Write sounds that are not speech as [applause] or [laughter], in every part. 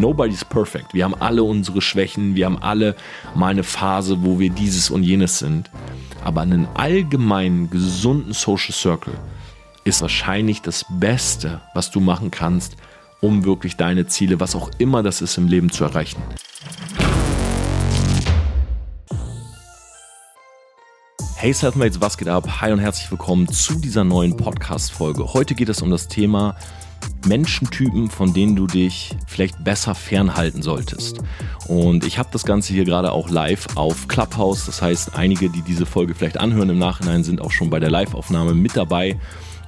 nobody's perfect. Wir haben alle unsere Schwächen, wir haben alle mal eine Phase, wo wir dieses und jenes sind. Aber einen allgemeinen, gesunden Social Circle ist wahrscheinlich das Beste, was du machen kannst, um wirklich deine Ziele, was auch immer das ist, im Leben zu erreichen. Hey Selfmates, was geht ab? Hi und herzlich willkommen zu dieser neuen Podcast-Folge. Heute geht es um das Thema Menschentypen, von denen du dich vielleicht besser fernhalten solltest. Und ich habe das Ganze hier gerade auch live auf Clubhouse. Das heißt, einige, die diese Folge vielleicht anhören im Nachhinein, sind auch schon bei der Live-Aufnahme mit dabei.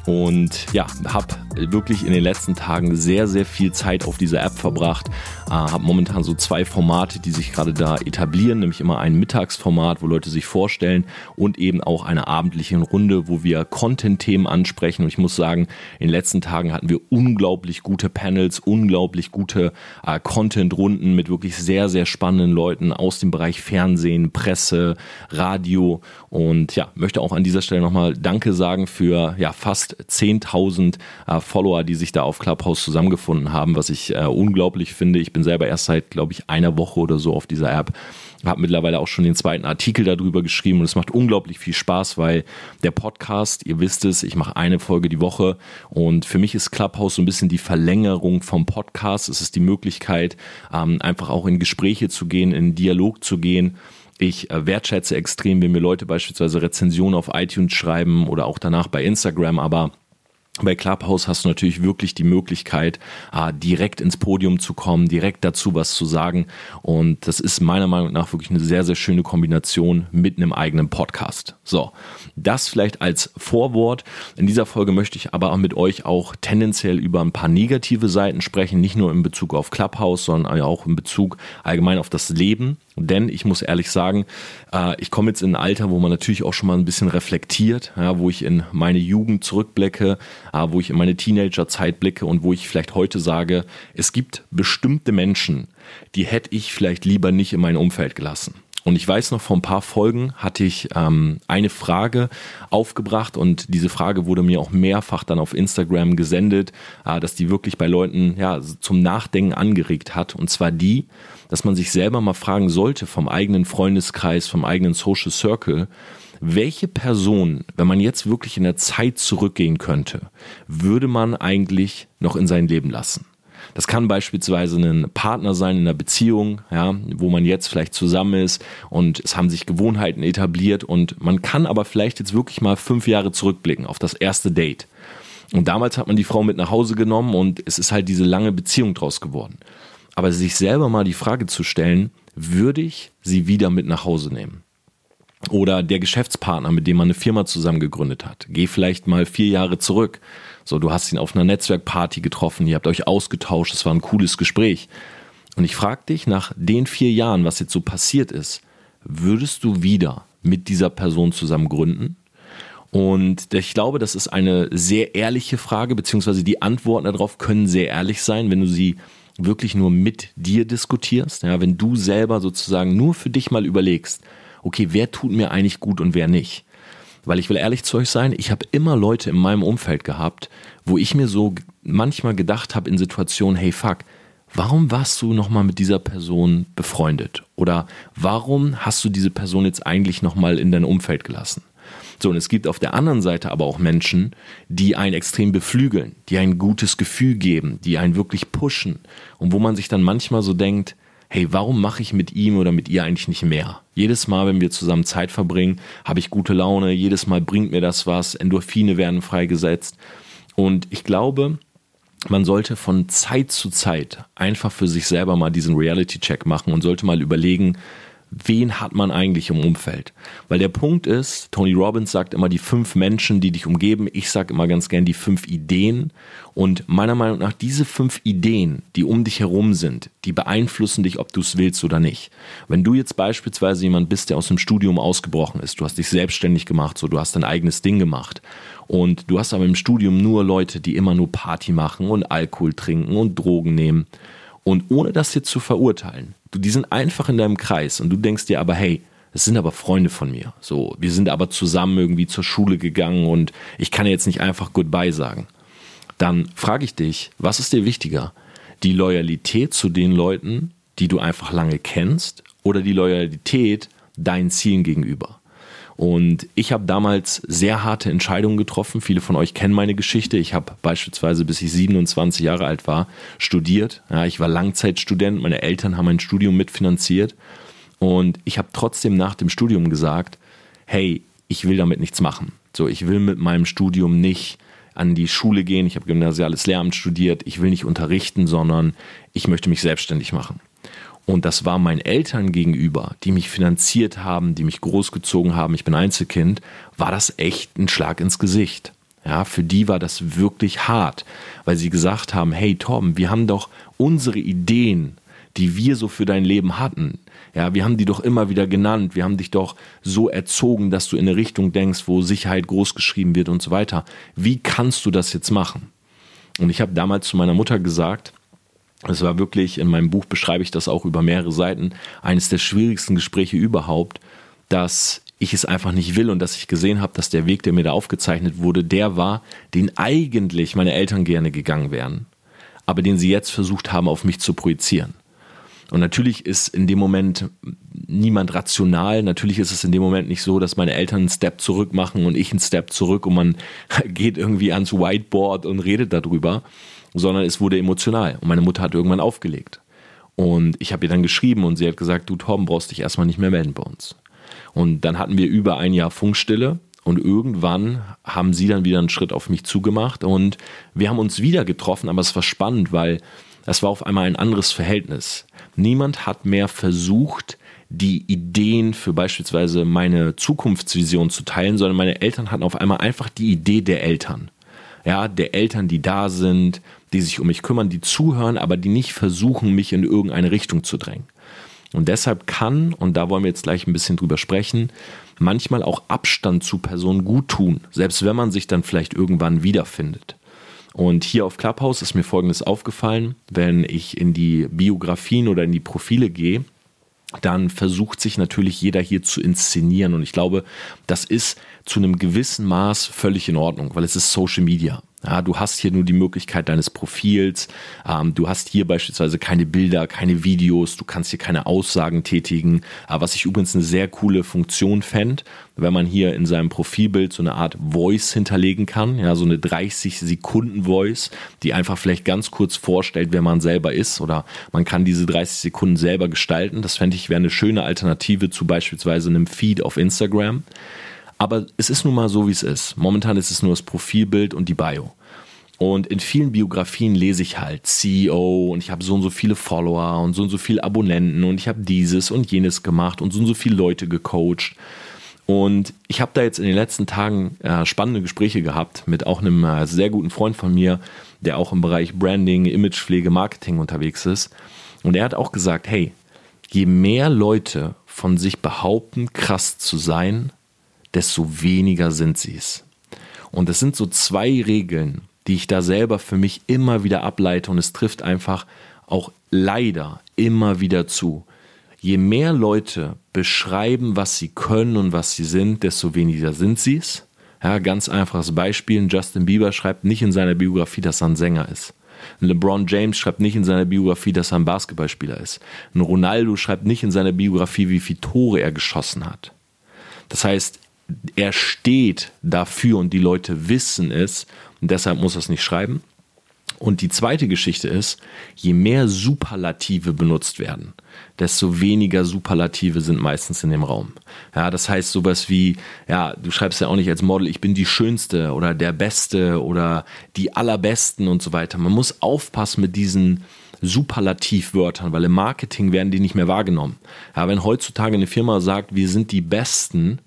Und ja, habe wirklich in den letzten Tagen sehr, sehr viel Zeit auf dieser App verbracht. Äh, habe momentan so zwei Formate, die sich gerade da etablieren, nämlich immer ein Mittagsformat, wo Leute sich vorstellen und eben auch eine abendliche Runde, wo wir Content-Themen ansprechen. Und ich muss sagen, in den letzten Tagen hatten wir unglaublich gute Panels, unglaublich gute äh, Content-Runden mit wirklich sehr, sehr spannenden Leuten aus dem Bereich Fernsehen, Presse, Radio. Und ja, möchte auch an dieser Stelle nochmal Danke sagen für ja fast 10.000 äh, Follower, die sich da auf Clubhouse zusammengefunden haben, was ich äh, unglaublich finde. Ich bin selber erst seit, glaube ich, einer Woche oder so auf dieser App habe mittlerweile auch schon den zweiten Artikel darüber geschrieben und es macht unglaublich viel Spaß, weil der Podcast, ihr wisst es, ich mache eine Folge die Woche und für mich ist Clubhouse so ein bisschen die Verlängerung vom Podcast. Es ist die Möglichkeit, ähm, einfach auch in Gespräche zu gehen, in Dialog zu gehen ich äh, wertschätze extrem, wenn mir Leute beispielsweise Rezensionen auf iTunes schreiben oder auch danach bei Instagram, aber bei Clubhouse hast du natürlich wirklich die Möglichkeit, äh, direkt ins Podium zu kommen, direkt dazu was zu sagen. Und das ist meiner Meinung nach wirklich eine sehr, sehr schöne Kombination mit einem eigenen Podcast. So, das vielleicht als Vorwort. In dieser Folge möchte ich aber mit euch auch tendenziell über ein paar negative Seiten sprechen, nicht nur in Bezug auf Clubhouse, sondern auch in Bezug allgemein auf das Leben denn ich muss ehrlich sagen, äh, ich komme jetzt in ein Alter, wo man natürlich auch schon mal ein bisschen reflektiert, wo ich in meine Jugend zurückblicke, äh, wo ich in meine Teenagerzeit blicke und wo ich vielleicht heute sage, es gibt bestimmte Menschen, die hätte ich vielleicht lieber nicht in mein Umfeld gelassen. Und ich weiß noch, vor ein paar Folgen hatte ich ähm, eine Frage aufgebracht und diese Frage wurde mir auch mehrfach dann auf Instagram gesendet, äh, dass die wirklich bei Leuten ja, zum Nachdenken angeregt hat. Und zwar die, dass man sich selber mal fragen sollte vom eigenen Freundeskreis, vom eigenen Social Circle, welche Person, wenn man jetzt wirklich in der Zeit zurückgehen könnte, würde man eigentlich noch in sein Leben lassen? Das kann beispielsweise ein Partner sein in einer Beziehung, ja, wo man jetzt vielleicht zusammen ist und es haben sich Gewohnheiten etabliert und man kann aber vielleicht jetzt wirklich mal fünf Jahre zurückblicken auf das erste Date. Und damals hat man die Frau mit nach Hause genommen und es ist halt diese lange Beziehung draus geworden. Aber sich selber mal die Frage zu stellen, würde ich sie wieder mit nach Hause nehmen? Oder der Geschäftspartner, mit dem man eine Firma zusammen gegründet hat. Geh vielleicht mal vier Jahre zurück. So, du hast ihn auf einer Netzwerkparty getroffen, ihr habt euch ausgetauscht, es war ein cooles Gespräch. Und ich frage dich nach den vier Jahren, was jetzt so passiert ist, würdest du wieder mit dieser Person zusammen gründen? Und ich glaube, das ist eine sehr ehrliche Frage, beziehungsweise die Antworten darauf können sehr ehrlich sein, wenn du sie wirklich nur mit dir diskutierst, ja, wenn du selber sozusagen nur für dich mal überlegst, okay, wer tut mir eigentlich gut und wer nicht. Weil ich will ehrlich zu euch sein, ich habe immer Leute in meinem Umfeld gehabt, wo ich mir so manchmal gedacht habe in Situationen, hey fuck, warum warst du nochmal mit dieser Person befreundet? Oder warum hast du diese Person jetzt eigentlich nochmal in dein Umfeld gelassen? So, und es gibt auf der anderen Seite aber auch Menschen, die einen extrem beflügeln, die ein gutes Gefühl geben, die einen wirklich pushen und wo man sich dann manchmal so denkt, hey, warum mache ich mit ihm oder mit ihr eigentlich nicht mehr? Jedes Mal, wenn wir zusammen Zeit verbringen, habe ich gute Laune, jedes Mal bringt mir das was, Endorphine werden freigesetzt. Und ich glaube, man sollte von Zeit zu Zeit einfach für sich selber mal diesen Reality-Check machen und sollte mal überlegen, wen hat man eigentlich im Umfeld? Weil der Punkt ist, Tony Robbins sagt immer die fünf Menschen, die dich umgeben. Ich sage immer ganz gern die fünf Ideen. Und meiner Meinung nach, diese fünf Ideen, die um dich herum sind, die beeinflussen dich, ob du es willst oder nicht. Wenn du jetzt beispielsweise jemand bist, der aus dem Studium ausgebrochen ist, du hast dich selbstständig gemacht, so du hast dein eigenes Ding gemacht und du hast aber im Studium nur Leute, die immer nur Party machen und Alkohol trinken und Drogen nehmen. Und ohne das jetzt zu verurteilen, Du, die sind einfach in deinem Kreis und du denkst dir aber, hey, es sind aber Freunde von mir. So, wir sind aber zusammen irgendwie zur Schule gegangen und ich kann jetzt nicht einfach Goodbye sagen. Dann frage ich dich, was ist dir wichtiger? Die Loyalität zu den Leuten, die du einfach lange kennst, oder die Loyalität deinen Zielen gegenüber? Und ich habe damals sehr harte Entscheidungen getroffen. Viele von euch kennen meine Geschichte. Ich habe beispielsweise, bis ich 27 Jahre alt war, studiert. Ja, ich war Langzeitstudent. Meine Eltern haben mein Studium mitfinanziert. Und ich habe trotzdem nach dem Studium gesagt, hey, ich will damit nichts machen. So, ich will mit meinem Studium nicht an die Schule gehen. Ich habe gymnasiales Lehramt studiert. Ich will nicht unterrichten, sondern ich möchte mich selbstständig machen. Und das war meinen Eltern gegenüber, die mich finanziert haben, die mich großgezogen haben, ich bin Einzelkind, war das echt ein Schlag ins Gesicht. Ja, für die war das wirklich hart, weil sie gesagt haben, hey Tom, wir haben doch unsere Ideen, die wir so für dein Leben hatten. Ja, wir haben die doch immer wieder genannt. Wir haben dich doch so erzogen, dass du in eine Richtung denkst, wo Sicherheit großgeschrieben wird und so weiter. Wie kannst du das jetzt machen? Und ich habe damals zu meiner Mutter gesagt, es war wirklich, in meinem Buch beschreibe ich das auch über mehrere Seiten, eines der schwierigsten Gespräche überhaupt, dass ich es einfach nicht will und dass ich gesehen habe, dass der Weg, der mir da aufgezeichnet wurde, der war, den eigentlich meine Eltern gerne gegangen wären, aber den sie jetzt versucht haben, auf mich zu projizieren. Und natürlich ist in dem Moment niemand rational. Natürlich ist es in dem Moment nicht so, dass meine Eltern einen Step zurück machen und ich einen Step zurück und man [laughs] geht irgendwie ans Whiteboard und redet darüber, sondern es wurde emotional und meine Mutter hat irgendwann aufgelegt. Und ich habe ihr dann geschrieben und sie hat gesagt, du Tom, brauchst dich erstmal nicht mehr melden bei uns. Und dann hatten wir über ein Jahr Funkstille und irgendwann haben sie dann wieder einen Schritt auf mich zugemacht und wir haben uns wieder getroffen, aber es war spannend, weil es war auf einmal ein anderes Verhältnis. Niemand hat mehr versucht, die Ideen für beispielsweise meine Zukunftsvision zu teilen, sondern meine Eltern hatten auf einmal einfach die Idee der Eltern. Ja, der Eltern, die da sind, die sich um mich kümmern, die zuhören, aber die nicht versuchen, mich in irgendeine Richtung zu drängen. Und deshalb kann, und da wollen wir jetzt gleich ein bisschen drüber sprechen, manchmal auch Abstand zu Personen gut tun, selbst wenn man sich dann vielleicht irgendwann wiederfindet. Und hier auf Clubhouse ist mir Folgendes aufgefallen, wenn ich in die Biografien oder in die Profile gehe, dann versucht sich natürlich jeder hier zu inszenieren. Und ich glaube, das ist zu einem gewissen Maß völlig in Ordnung, weil es ist Social Media. Ja, du hast hier nur die Möglichkeit deines Profils. Ähm, du hast hier beispielsweise keine Bilder, keine Videos. Du kannst hier keine Aussagen tätigen. Äh, was ich übrigens eine sehr coole Funktion fände, wenn man hier in seinem Profilbild so eine Art Voice hinterlegen kann. Ja, so eine 30 Sekunden Voice, die einfach vielleicht ganz kurz vorstellt, wer man selber ist. Oder man kann diese 30 Sekunden selber gestalten. Das fände ich wäre eine schöne Alternative zu beispielsweise einem Feed auf Instagram. Aber es ist nun mal so, wie es ist. Momentan ist es nur das Profilbild und die Bio. Und in vielen Biografien lese ich halt CEO und ich habe so und so viele Follower und so und so viele Abonnenten und ich habe dieses und jenes gemacht und so und so viele Leute gecoacht. Und ich habe da jetzt in den letzten Tagen äh, spannende Gespräche gehabt mit auch einem äh, sehr guten Freund von mir, der auch im Bereich Branding, Imagepflege, Marketing unterwegs ist. Und er hat auch gesagt, hey, je mehr Leute von sich behaupten, krass zu sein, desto weniger sind sie es. Und es sind so zwei Regeln, die ich da selber für mich immer wieder ableite und es trifft einfach auch leider immer wieder zu. Je mehr Leute beschreiben, was sie können und was sie sind, desto weniger sind sie es. Ja, ganz einfaches Beispiel. Justin Bieber schreibt nicht in seiner Biografie, dass er ein Sänger ist. Ein LeBron James schreibt nicht in seiner Biografie, dass er ein Basketballspieler ist. Ein Ronaldo schreibt nicht in seiner Biografie, wie viele Tore er geschossen hat. Das heißt, er steht dafür und die Leute wissen es und deshalb muss er es nicht schreiben. Und die zweite Geschichte ist, je mehr Superlative benutzt werden, desto weniger Superlative sind meistens in dem Raum. Ja, das heißt sowas wie, ja, du schreibst ja auch nicht als Model, ich bin die Schönste oder der Beste oder die Allerbesten und so weiter. Man muss aufpassen mit diesen Superlativwörtern, weil im Marketing werden die nicht mehr wahrgenommen. Ja, wenn heutzutage eine Firma sagt, wir sind die Besten,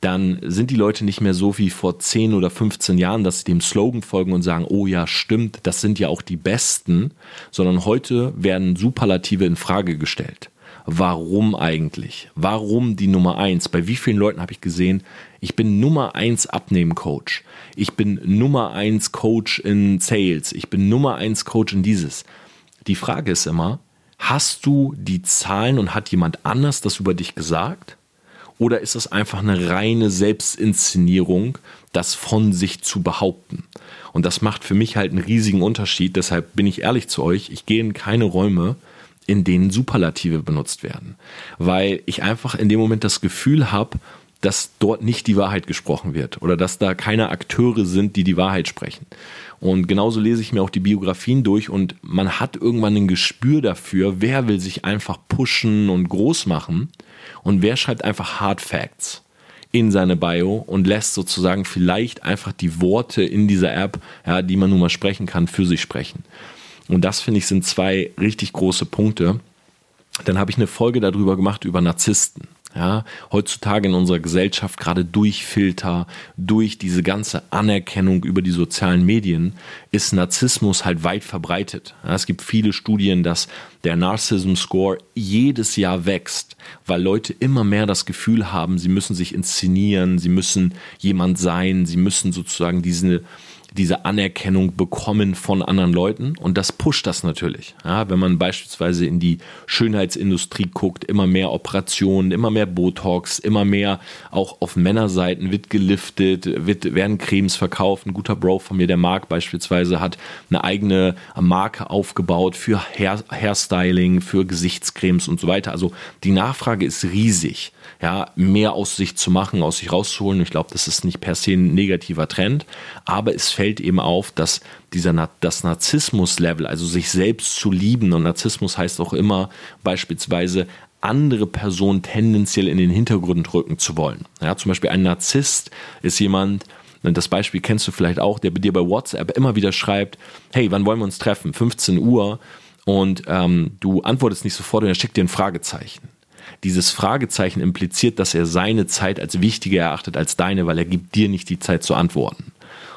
dann sind die Leute nicht mehr so wie vor 10 oder 15 Jahren, dass sie dem Slogan folgen und sagen, oh ja, stimmt, das sind ja auch die Besten, sondern heute werden Superlative in Frage gestellt. Warum eigentlich? Warum die Nummer eins? Bei wie vielen Leuten habe ich gesehen, ich bin Nummer eins Abnehmen-Coach. Ich bin Nummer eins Coach in Sales. Ich bin Nummer eins Coach in dieses. Die Frage ist immer, hast du die Zahlen und hat jemand anders das über dich gesagt? Oder ist es einfach eine reine Selbstinszenierung, das von sich zu behaupten? Und das macht für mich halt einen riesigen Unterschied. Deshalb bin ich ehrlich zu euch, ich gehe in keine Räume, in denen Superlative benutzt werden. Weil ich einfach in dem Moment das Gefühl habe, dass dort nicht die Wahrheit gesprochen wird oder dass da keine Akteure sind, die die Wahrheit sprechen. Und genauso lese ich mir auch die Biografien durch und man hat irgendwann ein Gespür dafür, wer will sich einfach pushen und groß machen und wer schreibt einfach Hard Facts in seine Bio und lässt sozusagen vielleicht einfach die Worte in dieser App, ja, die man nun mal sprechen kann, für sich sprechen. Und das finde ich sind zwei richtig große Punkte. Dann habe ich eine Folge darüber gemacht über Narzissten. Ja, heutzutage in unserer Gesellschaft, gerade durch Filter, durch diese ganze Anerkennung über die sozialen Medien, ist Narzissmus halt weit verbreitet. Ja, es gibt viele Studien, dass der Narcissism Score jedes Jahr wächst, weil Leute immer mehr das Gefühl haben, sie müssen sich inszenieren, sie müssen jemand sein, sie müssen sozusagen diese diese Anerkennung bekommen von anderen Leuten und das pusht das natürlich. Ja, wenn man beispielsweise in die Schönheitsindustrie guckt, immer mehr Operationen, immer mehr Botox, immer mehr auch auf Männerseiten wird geliftet, wird, werden Cremes verkauft. Ein guter Bro von mir, der Marc beispielsweise, hat eine eigene Marke aufgebaut für Hair, Hairstyling, für Gesichtscremes und so weiter. Also die Nachfrage ist riesig ja, mehr aus sich zu machen, aus sich rauszuholen. Ich glaube, das ist nicht per se ein negativer Trend, aber es fällt eben auf, dass dieser das Narzissmus-Level, also sich selbst zu lieben, und Narzissmus heißt auch immer beispielsweise andere Personen tendenziell in den Hintergrund rücken zu wollen. Ja, zum Beispiel ein Narzisst ist jemand, das Beispiel kennst du vielleicht auch, der bei dir bei WhatsApp immer wieder schreibt, hey, wann wollen wir uns treffen? 15 Uhr und ähm, du antwortest nicht sofort und er schickt dir ein Fragezeichen. Dieses Fragezeichen impliziert, dass er seine Zeit als wichtiger erachtet als deine, weil er gibt dir nicht die Zeit zu antworten.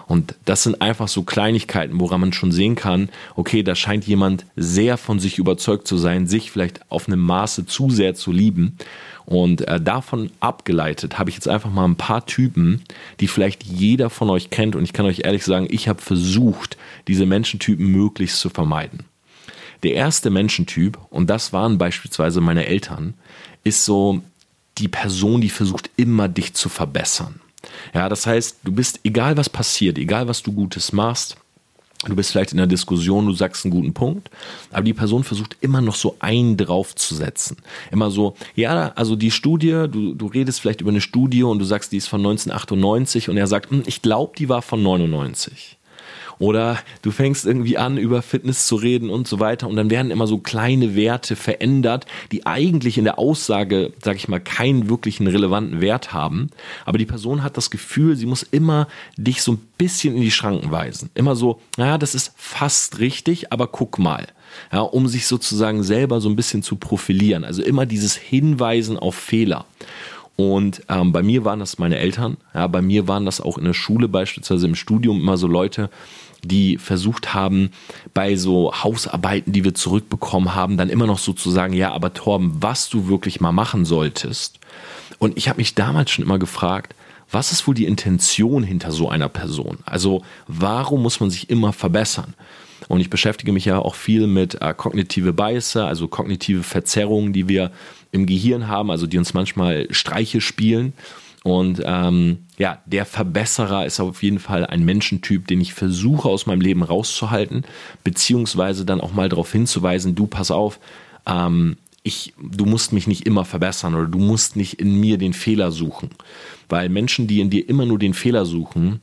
Und das sind einfach so Kleinigkeiten, woran man schon sehen kann, okay, da scheint jemand sehr von sich überzeugt zu sein, sich vielleicht auf einem Maße zu sehr zu lieben. Und äh, davon abgeleitet habe ich jetzt einfach mal ein paar Typen, die vielleicht jeder von euch kennt. Und ich kann euch ehrlich sagen, ich habe versucht, diese Menschentypen möglichst zu vermeiden. Der erste Menschentyp, und das waren beispielsweise meine Eltern, ist so die Person, die versucht immer dich zu verbessern. Ja, das heißt, du bist, egal was passiert, egal was du Gutes machst, du bist vielleicht in einer Diskussion, du sagst einen guten Punkt, aber die Person versucht immer noch so einen draufzusetzen. Immer so, ja, also die Studie, du, du redest vielleicht über eine Studie und du sagst, die ist von 1998 und er sagt, hm, ich glaube, die war von 99. Oder du fängst irgendwie an, über Fitness zu reden und so weiter. Und dann werden immer so kleine Werte verändert, die eigentlich in der Aussage, sag ich mal, keinen wirklichen relevanten Wert haben. Aber die Person hat das Gefühl, sie muss immer dich so ein bisschen in die Schranken weisen. Immer so, naja, das ist fast richtig, aber guck mal. Ja, um sich sozusagen selber so ein bisschen zu profilieren. Also immer dieses Hinweisen auf Fehler. Und ähm, bei mir waren das meine Eltern, ja, bei mir waren das auch in der Schule, beispielsweise im Studium, immer so Leute, die versucht haben, bei so Hausarbeiten, die wir zurückbekommen haben, dann immer noch so zu sagen, ja, aber Torben, was du wirklich mal machen solltest. Und ich habe mich damals schon immer gefragt, was ist wohl die Intention hinter so einer Person? Also warum muss man sich immer verbessern? Und ich beschäftige mich ja auch viel mit äh, kognitive Bias, also kognitive Verzerrungen, die wir im Gehirn haben, also die uns manchmal Streiche spielen. Und ähm, ja, der Verbesserer ist auf jeden Fall ein Menschentyp, den ich versuche aus meinem Leben rauszuhalten, beziehungsweise dann auch mal darauf hinzuweisen, du pass auf, ähm, ich, du musst mich nicht immer verbessern oder du musst nicht in mir den Fehler suchen. Weil Menschen, die in dir immer nur den Fehler suchen,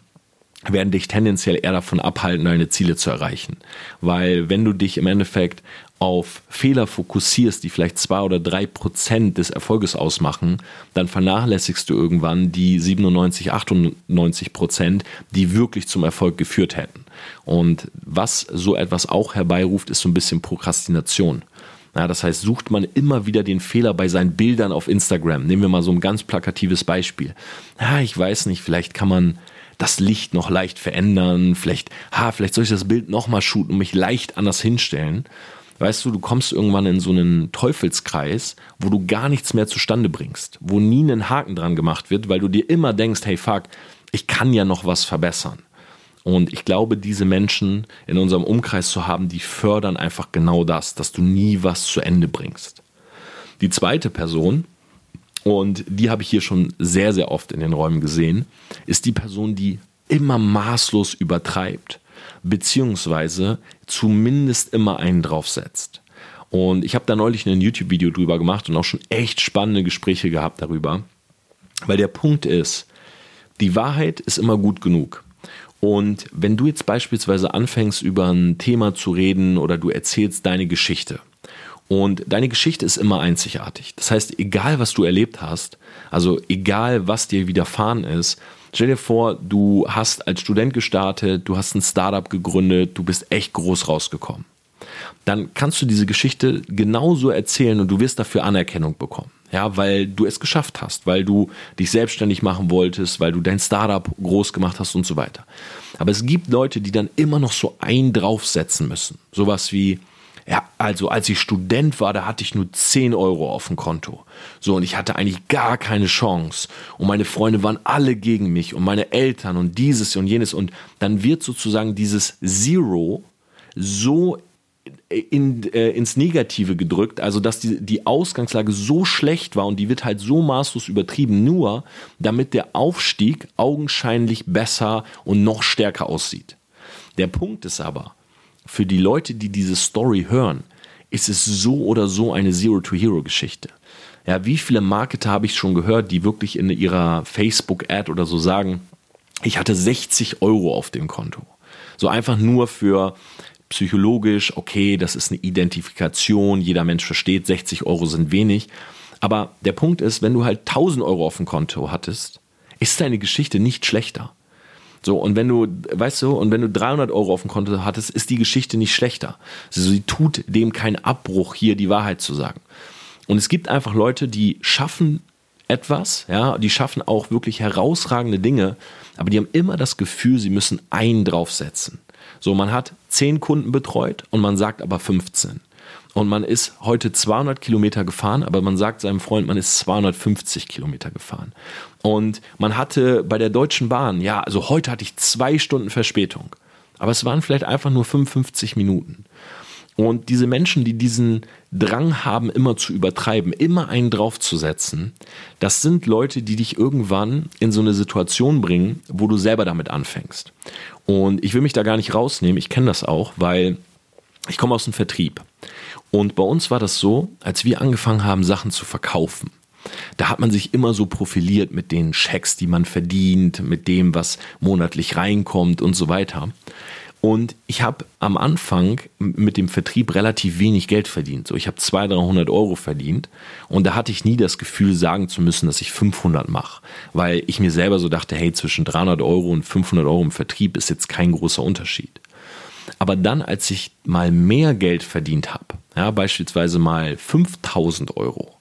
werden dich tendenziell eher davon abhalten, deine Ziele zu erreichen. Weil wenn du dich im Endeffekt auf Fehler fokussierst, die vielleicht zwei oder drei Prozent des Erfolges ausmachen, dann vernachlässigst du irgendwann die 97, 98 Prozent, die wirklich zum Erfolg geführt hätten. Und was so etwas auch herbeiruft, ist so ein bisschen Prokrastination. Ja, das heißt, sucht man immer wieder den Fehler bei seinen Bildern auf Instagram. Nehmen wir mal so ein ganz plakatives Beispiel. Ja, ich weiß nicht, vielleicht kann man das Licht noch leicht verändern, vielleicht, ha, vielleicht soll ich das Bild nochmal shooten und mich leicht anders hinstellen weißt du, du kommst irgendwann in so einen Teufelskreis, wo du gar nichts mehr zustande bringst, wo nie ein Haken dran gemacht wird, weil du dir immer denkst, hey fuck, ich kann ja noch was verbessern. Und ich glaube, diese Menschen in unserem Umkreis zu haben, die fördern einfach genau das, dass du nie was zu Ende bringst. Die zweite Person und die habe ich hier schon sehr, sehr oft in den Räumen gesehen, ist die Person, die immer maßlos übertreibt, beziehungsweise zumindest immer einen draufsetzt. Und ich habe da neulich ein YouTube-Video drüber gemacht und auch schon echt spannende Gespräche gehabt darüber. Weil der Punkt ist, die Wahrheit ist immer gut genug. Und wenn du jetzt beispielsweise anfängst, über ein Thema zu reden oder du erzählst deine Geschichte und deine Geschichte ist immer einzigartig. Das heißt, egal was du erlebt hast, also egal was dir widerfahren ist, stell dir vor, du hast als Student gestartet, du hast ein Startup gegründet, du bist echt groß rausgekommen. Dann kannst du diese Geschichte genauso erzählen und du wirst dafür Anerkennung bekommen. Ja, weil du es geschafft hast, weil du dich selbstständig machen wolltest, weil du dein Startup groß gemacht hast und so weiter. Aber es gibt Leute, die dann immer noch so ein draufsetzen müssen. Sowas wie, ja, also als ich Student war, da hatte ich nur 10 Euro auf dem Konto. So, und ich hatte eigentlich gar keine Chance. Und meine Freunde waren alle gegen mich und meine Eltern und dieses und jenes. Und dann wird sozusagen dieses Zero so in, äh, ins Negative gedrückt, also dass die, die Ausgangslage so schlecht war und die wird halt so maßlos übertrieben, nur damit der Aufstieg augenscheinlich besser und noch stärker aussieht. Der Punkt ist aber, für die Leute, die diese Story hören, ist es so oder so eine Zero-to-Hero-Geschichte. Ja, wie viele Marketer habe ich schon gehört, die wirklich in ihrer Facebook-Ad oder so sagen, ich hatte 60 Euro auf dem Konto. So einfach nur für psychologisch, okay, das ist eine Identifikation, jeder Mensch versteht, 60 Euro sind wenig. Aber der Punkt ist, wenn du halt 1000 Euro auf dem Konto hattest, ist deine Geschichte nicht schlechter. So, und wenn du, weißt du, und wenn du 300 Euro auf dem Konto hattest, ist die Geschichte nicht schlechter. Also sie tut dem keinen Abbruch, hier die Wahrheit zu sagen. Und es gibt einfach Leute, die schaffen etwas, ja, die schaffen auch wirklich herausragende Dinge, aber die haben immer das Gefühl, sie müssen einen draufsetzen. So, man hat zehn Kunden betreut und man sagt aber 15. Und man ist heute 200 Kilometer gefahren, aber man sagt seinem Freund, man ist 250 Kilometer gefahren. Und man hatte bei der Deutschen Bahn, ja, also heute hatte ich zwei Stunden Verspätung. Aber es waren vielleicht einfach nur 55 Minuten. Und diese Menschen, die diesen Drang haben, immer zu übertreiben, immer einen draufzusetzen, das sind Leute, die dich irgendwann in so eine Situation bringen, wo du selber damit anfängst. Und ich will mich da gar nicht rausnehmen, ich kenne das auch, weil ich komme aus dem Vertrieb. Und bei uns war das so, als wir angefangen haben, Sachen zu verkaufen. Da hat man sich immer so profiliert mit den Schecks, die man verdient, mit dem, was monatlich reinkommt und so weiter. Und ich habe am Anfang mit dem Vertrieb relativ wenig Geld verdient. So, ich habe 200, 300 Euro verdient und da hatte ich nie das Gefühl, sagen zu müssen, dass ich 500 mache, weil ich mir selber so dachte, hey, zwischen 300 Euro und 500 Euro im Vertrieb ist jetzt kein großer Unterschied. Aber dann, als ich mal mehr Geld verdient habe, ja, beispielsweise mal 5000 Euro,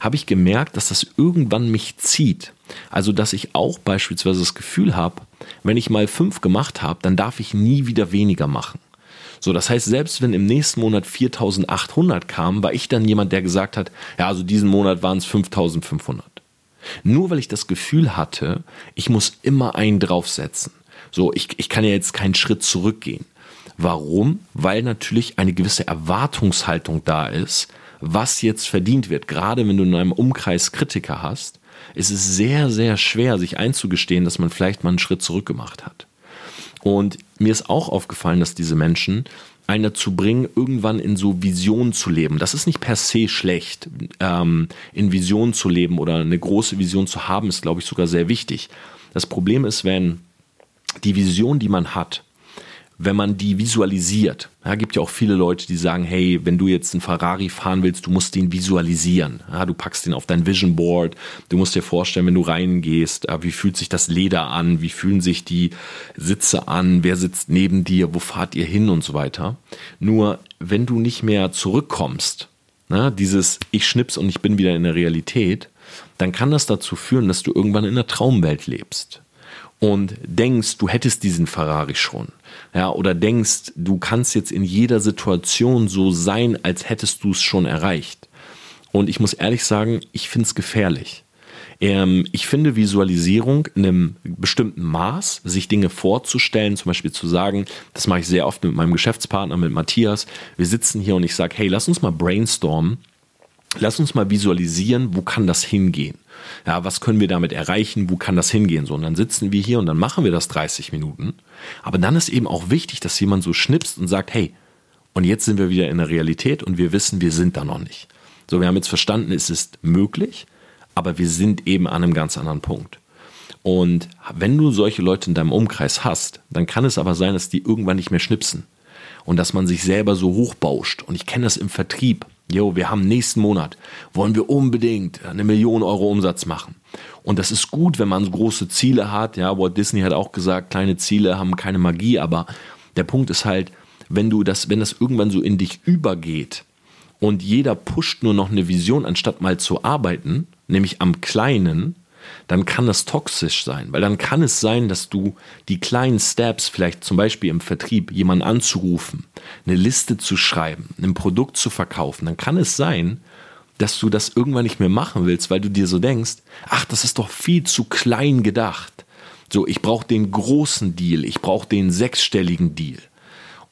habe ich gemerkt, dass das irgendwann mich zieht. Also, dass ich auch beispielsweise das Gefühl habe, wenn ich mal fünf gemacht habe, dann darf ich nie wieder weniger machen. So, das heißt, selbst wenn im nächsten Monat 4800 kamen, war ich dann jemand, der gesagt hat, ja, also diesen Monat waren es 5500. Nur weil ich das Gefühl hatte, ich muss immer einen draufsetzen. So, ich, ich kann ja jetzt keinen Schritt zurückgehen. Warum? Weil natürlich eine gewisse Erwartungshaltung da ist, was jetzt verdient wird. Gerade wenn du in einem Umkreis Kritiker hast, ist es sehr, sehr schwer, sich einzugestehen, dass man vielleicht mal einen Schritt zurück gemacht hat. Und mir ist auch aufgefallen, dass diese Menschen einen dazu bringen, irgendwann in so Visionen zu leben. Das ist nicht per se schlecht. Ähm, in Visionen zu leben oder eine große Vision zu haben, ist, glaube ich, sogar sehr wichtig. Das Problem ist, wenn die Vision, die man hat, wenn man die visualisiert. Ja, gibt ja auch viele Leute, die sagen, hey, wenn du jetzt einen Ferrari fahren willst, du musst den visualisieren. Ja, du packst den auf dein Vision Board. Du musst dir vorstellen, wenn du reingehst, wie fühlt sich das Leder an? Wie fühlen sich die Sitze an? Wer sitzt neben dir? Wo fahrt ihr hin und so weiter? Nur, wenn du nicht mehr zurückkommst, na, dieses ich schnips und ich bin wieder in der Realität, dann kann das dazu führen, dass du irgendwann in der Traumwelt lebst und denkst, du hättest diesen Ferrari schon. Ja, oder denkst, du kannst jetzt in jeder Situation so sein, als hättest du es schon erreicht. Und ich muss ehrlich sagen, ich finde es gefährlich. Ähm, ich finde Visualisierung in einem bestimmten Maß, sich Dinge vorzustellen, zum Beispiel zu sagen, das mache ich sehr oft mit meinem Geschäftspartner, mit Matthias. Wir sitzen hier und ich sage, hey, lass uns mal brainstormen lass uns mal visualisieren, wo kann das hingehen? Ja, was können wir damit erreichen? Wo kann das hingehen? So, und dann sitzen wir hier und dann machen wir das 30 Minuten. Aber dann ist eben auch wichtig, dass jemand so schnipst und sagt, hey, und jetzt sind wir wieder in der Realität und wir wissen, wir sind da noch nicht. So, wir haben jetzt verstanden, es ist möglich, aber wir sind eben an einem ganz anderen Punkt. Und wenn du solche Leute in deinem Umkreis hast, dann kann es aber sein, dass die irgendwann nicht mehr schnipsen und dass man sich selber so hochbauscht. Und ich kenne das im Vertrieb. Jo, wir haben nächsten Monat, wollen wir unbedingt eine Million Euro Umsatz machen. Und das ist gut, wenn man große Ziele hat. Ja, Walt Disney hat auch gesagt, kleine Ziele haben keine Magie, aber der Punkt ist halt, wenn du das, wenn das irgendwann so in dich übergeht und jeder pusht nur noch eine Vision, anstatt mal zu arbeiten, nämlich am Kleinen, dann kann das toxisch sein, weil dann kann es sein, dass du die kleinen Steps, vielleicht zum Beispiel im Vertrieb, jemanden anzurufen, eine Liste zu schreiben, ein Produkt zu verkaufen, dann kann es sein, dass du das irgendwann nicht mehr machen willst, weil du dir so denkst, ach, das ist doch viel zu klein gedacht. So, ich brauche den großen Deal, ich brauche den sechsstelligen Deal.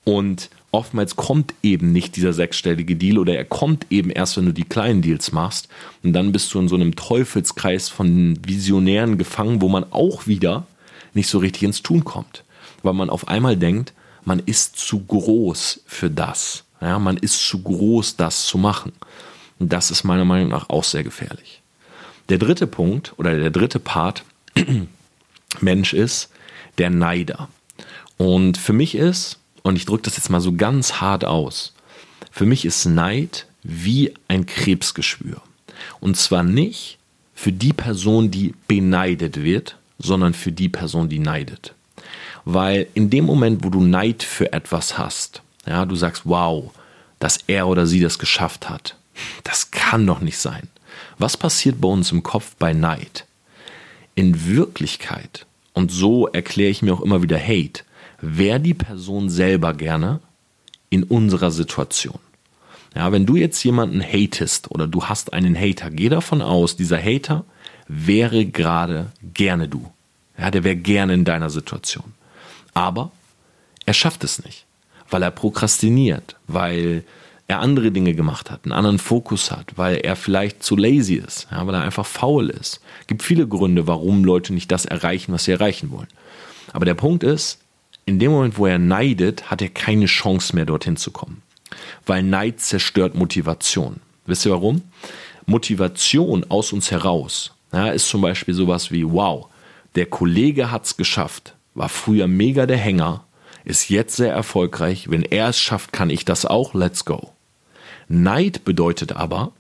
Und oftmals kommt eben nicht dieser sechsstellige Deal oder er kommt eben erst, wenn du die kleinen Deals machst. Und dann bist du in so einem Teufelskreis von Visionären gefangen, wo man auch wieder nicht so richtig ins Tun kommt. Weil man auf einmal denkt, man ist zu groß für das. Ja, man ist zu groß, das zu machen. Und das ist meiner Meinung nach auch sehr gefährlich. Der dritte Punkt oder der dritte Part [clears throat] Mensch ist der Neider. Und für mich ist, und ich drücke das jetzt mal so ganz hart aus, für mich ist Neid wie ein Krebsgeschwür. Und zwar nicht für die Person, die beneidet wird, sondern für die Person, die neidet. Weil in dem Moment, wo du Neid für etwas hast, ja, du sagst, wow, dass er oder sie das geschafft hat, das kann doch nicht sein. Was passiert bei uns im Kopf bei Neid? In Wirklichkeit, und so erkläre ich mir auch immer wieder Hate, wäre die Person selber gerne in unserer Situation. Ja, wenn du jetzt jemanden hatest oder du hast einen Hater, geh davon aus, dieser Hater wäre gerade gerne du. Ja, der wäre gerne in deiner Situation. Aber er schafft es nicht, weil er prokrastiniert, weil er andere Dinge gemacht hat, einen anderen Fokus hat, weil er vielleicht zu lazy ist, ja, weil er einfach faul ist. Es gibt viele Gründe, warum Leute nicht das erreichen, was sie erreichen wollen. Aber der Punkt ist, in dem Moment, wo er neidet, hat er keine Chance mehr, dorthin zu kommen. Weil Neid zerstört Motivation. Wisst ihr warum? Motivation aus uns heraus ja, ist zum Beispiel sowas wie, wow, der Kollege hat es geschafft, war früher mega der Hänger, ist jetzt sehr erfolgreich, wenn er es schafft, kann ich das auch, let's go. Neid bedeutet aber,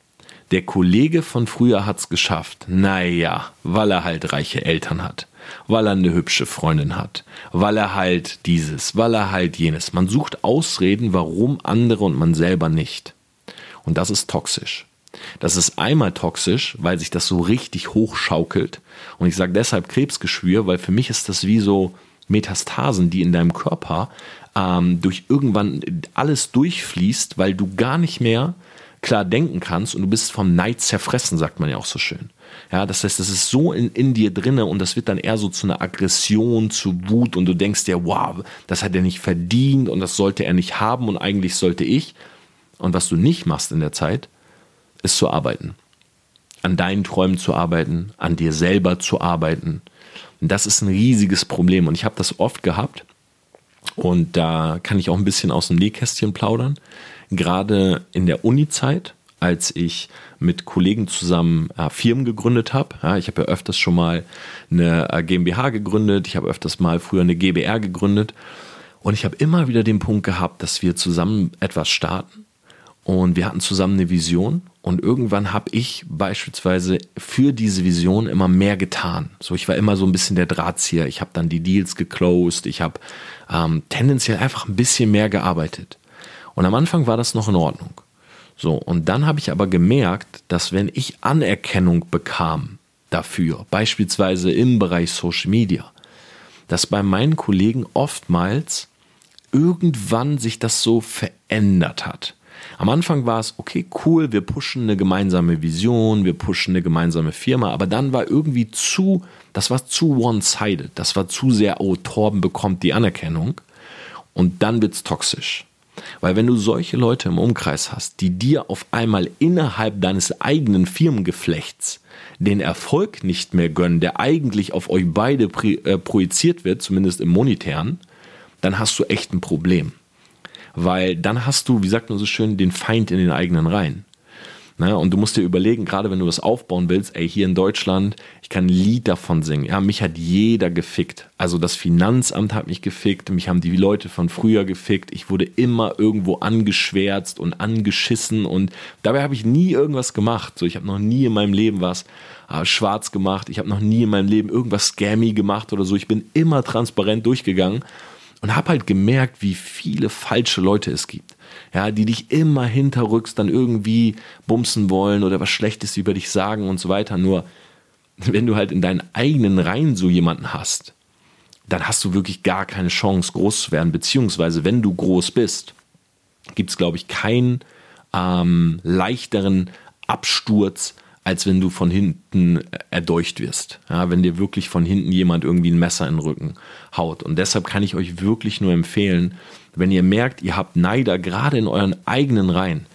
der Kollege von früher hat es geschafft, naja, weil er halt reiche Eltern hat weil er eine hübsche Freundin hat, weil er halt dieses, weil er halt jenes. Man sucht Ausreden, warum andere und man selber nicht. Und das ist toxisch. Das ist einmal toxisch, weil sich das so richtig hochschaukelt. Und ich sage deshalb Krebsgeschwür, weil für mich ist das wie so Metastasen, die in deinem Körper ähm, durch irgendwann alles durchfließt, weil du gar nicht mehr klar denken kannst und du bist vom Neid zerfressen, sagt man ja auch so schön. Ja, das heißt, das ist so in, in dir drinne und das wird dann eher so zu einer Aggression, zu Wut und du denkst dir, wow, das hat er nicht verdient und das sollte er nicht haben und eigentlich sollte ich. Und was du nicht machst in der Zeit, ist zu arbeiten. An deinen Träumen zu arbeiten, an dir selber zu arbeiten. Und das ist ein riesiges Problem und ich habe das oft gehabt und da kann ich auch ein bisschen aus dem Nähkästchen plaudern. Gerade in der Uni-Zeit, als ich mit Kollegen zusammen äh, Firmen gegründet habe. Ja, ich habe ja öfters schon mal eine äh, GmbH gegründet, ich habe öfters mal früher eine GBR gegründet und ich habe immer wieder den Punkt gehabt, dass wir zusammen etwas starten und wir hatten zusammen eine Vision und irgendwann habe ich beispielsweise für diese Vision immer mehr getan. So, ich war immer so ein bisschen der Drahtzieher. Ich habe dann die Deals geclosed. Ich habe ähm, tendenziell einfach ein bisschen mehr gearbeitet. Und am Anfang war das noch in Ordnung. So, und dann habe ich aber gemerkt, dass wenn ich Anerkennung bekam dafür, beispielsweise im Bereich Social Media, dass bei meinen Kollegen oftmals irgendwann sich das so verändert hat. Am Anfang war es, okay, cool, wir pushen eine gemeinsame Vision, wir pushen eine gemeinsame Firma, aber dann war irgendwie zu, das war zu one-sided, das war zu sehr, oh, Torben bekommt die Anerkennung und dann wird es toxisch. Weil wenn du solche Leute im Umkreis hast, die dir auf einmal innerhalb deines eigenen Firmengeflechts den Erfolg nicht mehr gönnen, der eigentlich auf euch beide äh, projiziert wird, zumindest im monetären, dann hast du echt ein Problem. Weil dann hast du, wie sagt man so schön, den Feind in den eigenen Reihen. Ne? Und du musst dir überlegen, gerade wenn du was aufbauen willst, ey, hier in Deutschland, ich kann ein Lied davon singen. Ja, mich hat jeder gefickt. Also das Finanzamt hat mich gefickt, mich haben die Leute von früher gefickt. Ich wurde immer irgendwo angeschwärzt und angeschissen und dabei habe ich nie irgendwas gemacht. So, ich habe noch nie in meinem Leben was äh, schwarz gemacht. Ich habe noch nie in meinem Leben irgendwas scammy gemacht oder so. Ich bin immer transparent durchgegangen und habe halt gemerkt, wie viele falsche Leute es gibt ja, die dich immer hinterrücks dann irgendwie bumsen wollen oder was Schlechtes über dich sagen und so weiter. Nur wenn du halt in deinen eigenen Reihen so jemanden hast, dann hast du wirklich gar keine Chance, groß zu werden. Beziehungsweise, wenn du groß bist, gibt es, glaube ich, keinen ähm, leichteren Absturz, als wenn du von hinten erdolcht wirst. Ja, wenn dir wirklich von hinten jemand irgendwie ein Messer in den Rücken haut. Und deshalb kann ich euch wirklich nur empfehlen, wenn ihr merkt, ihr habt Neider gerade in euren eigenen Reihen,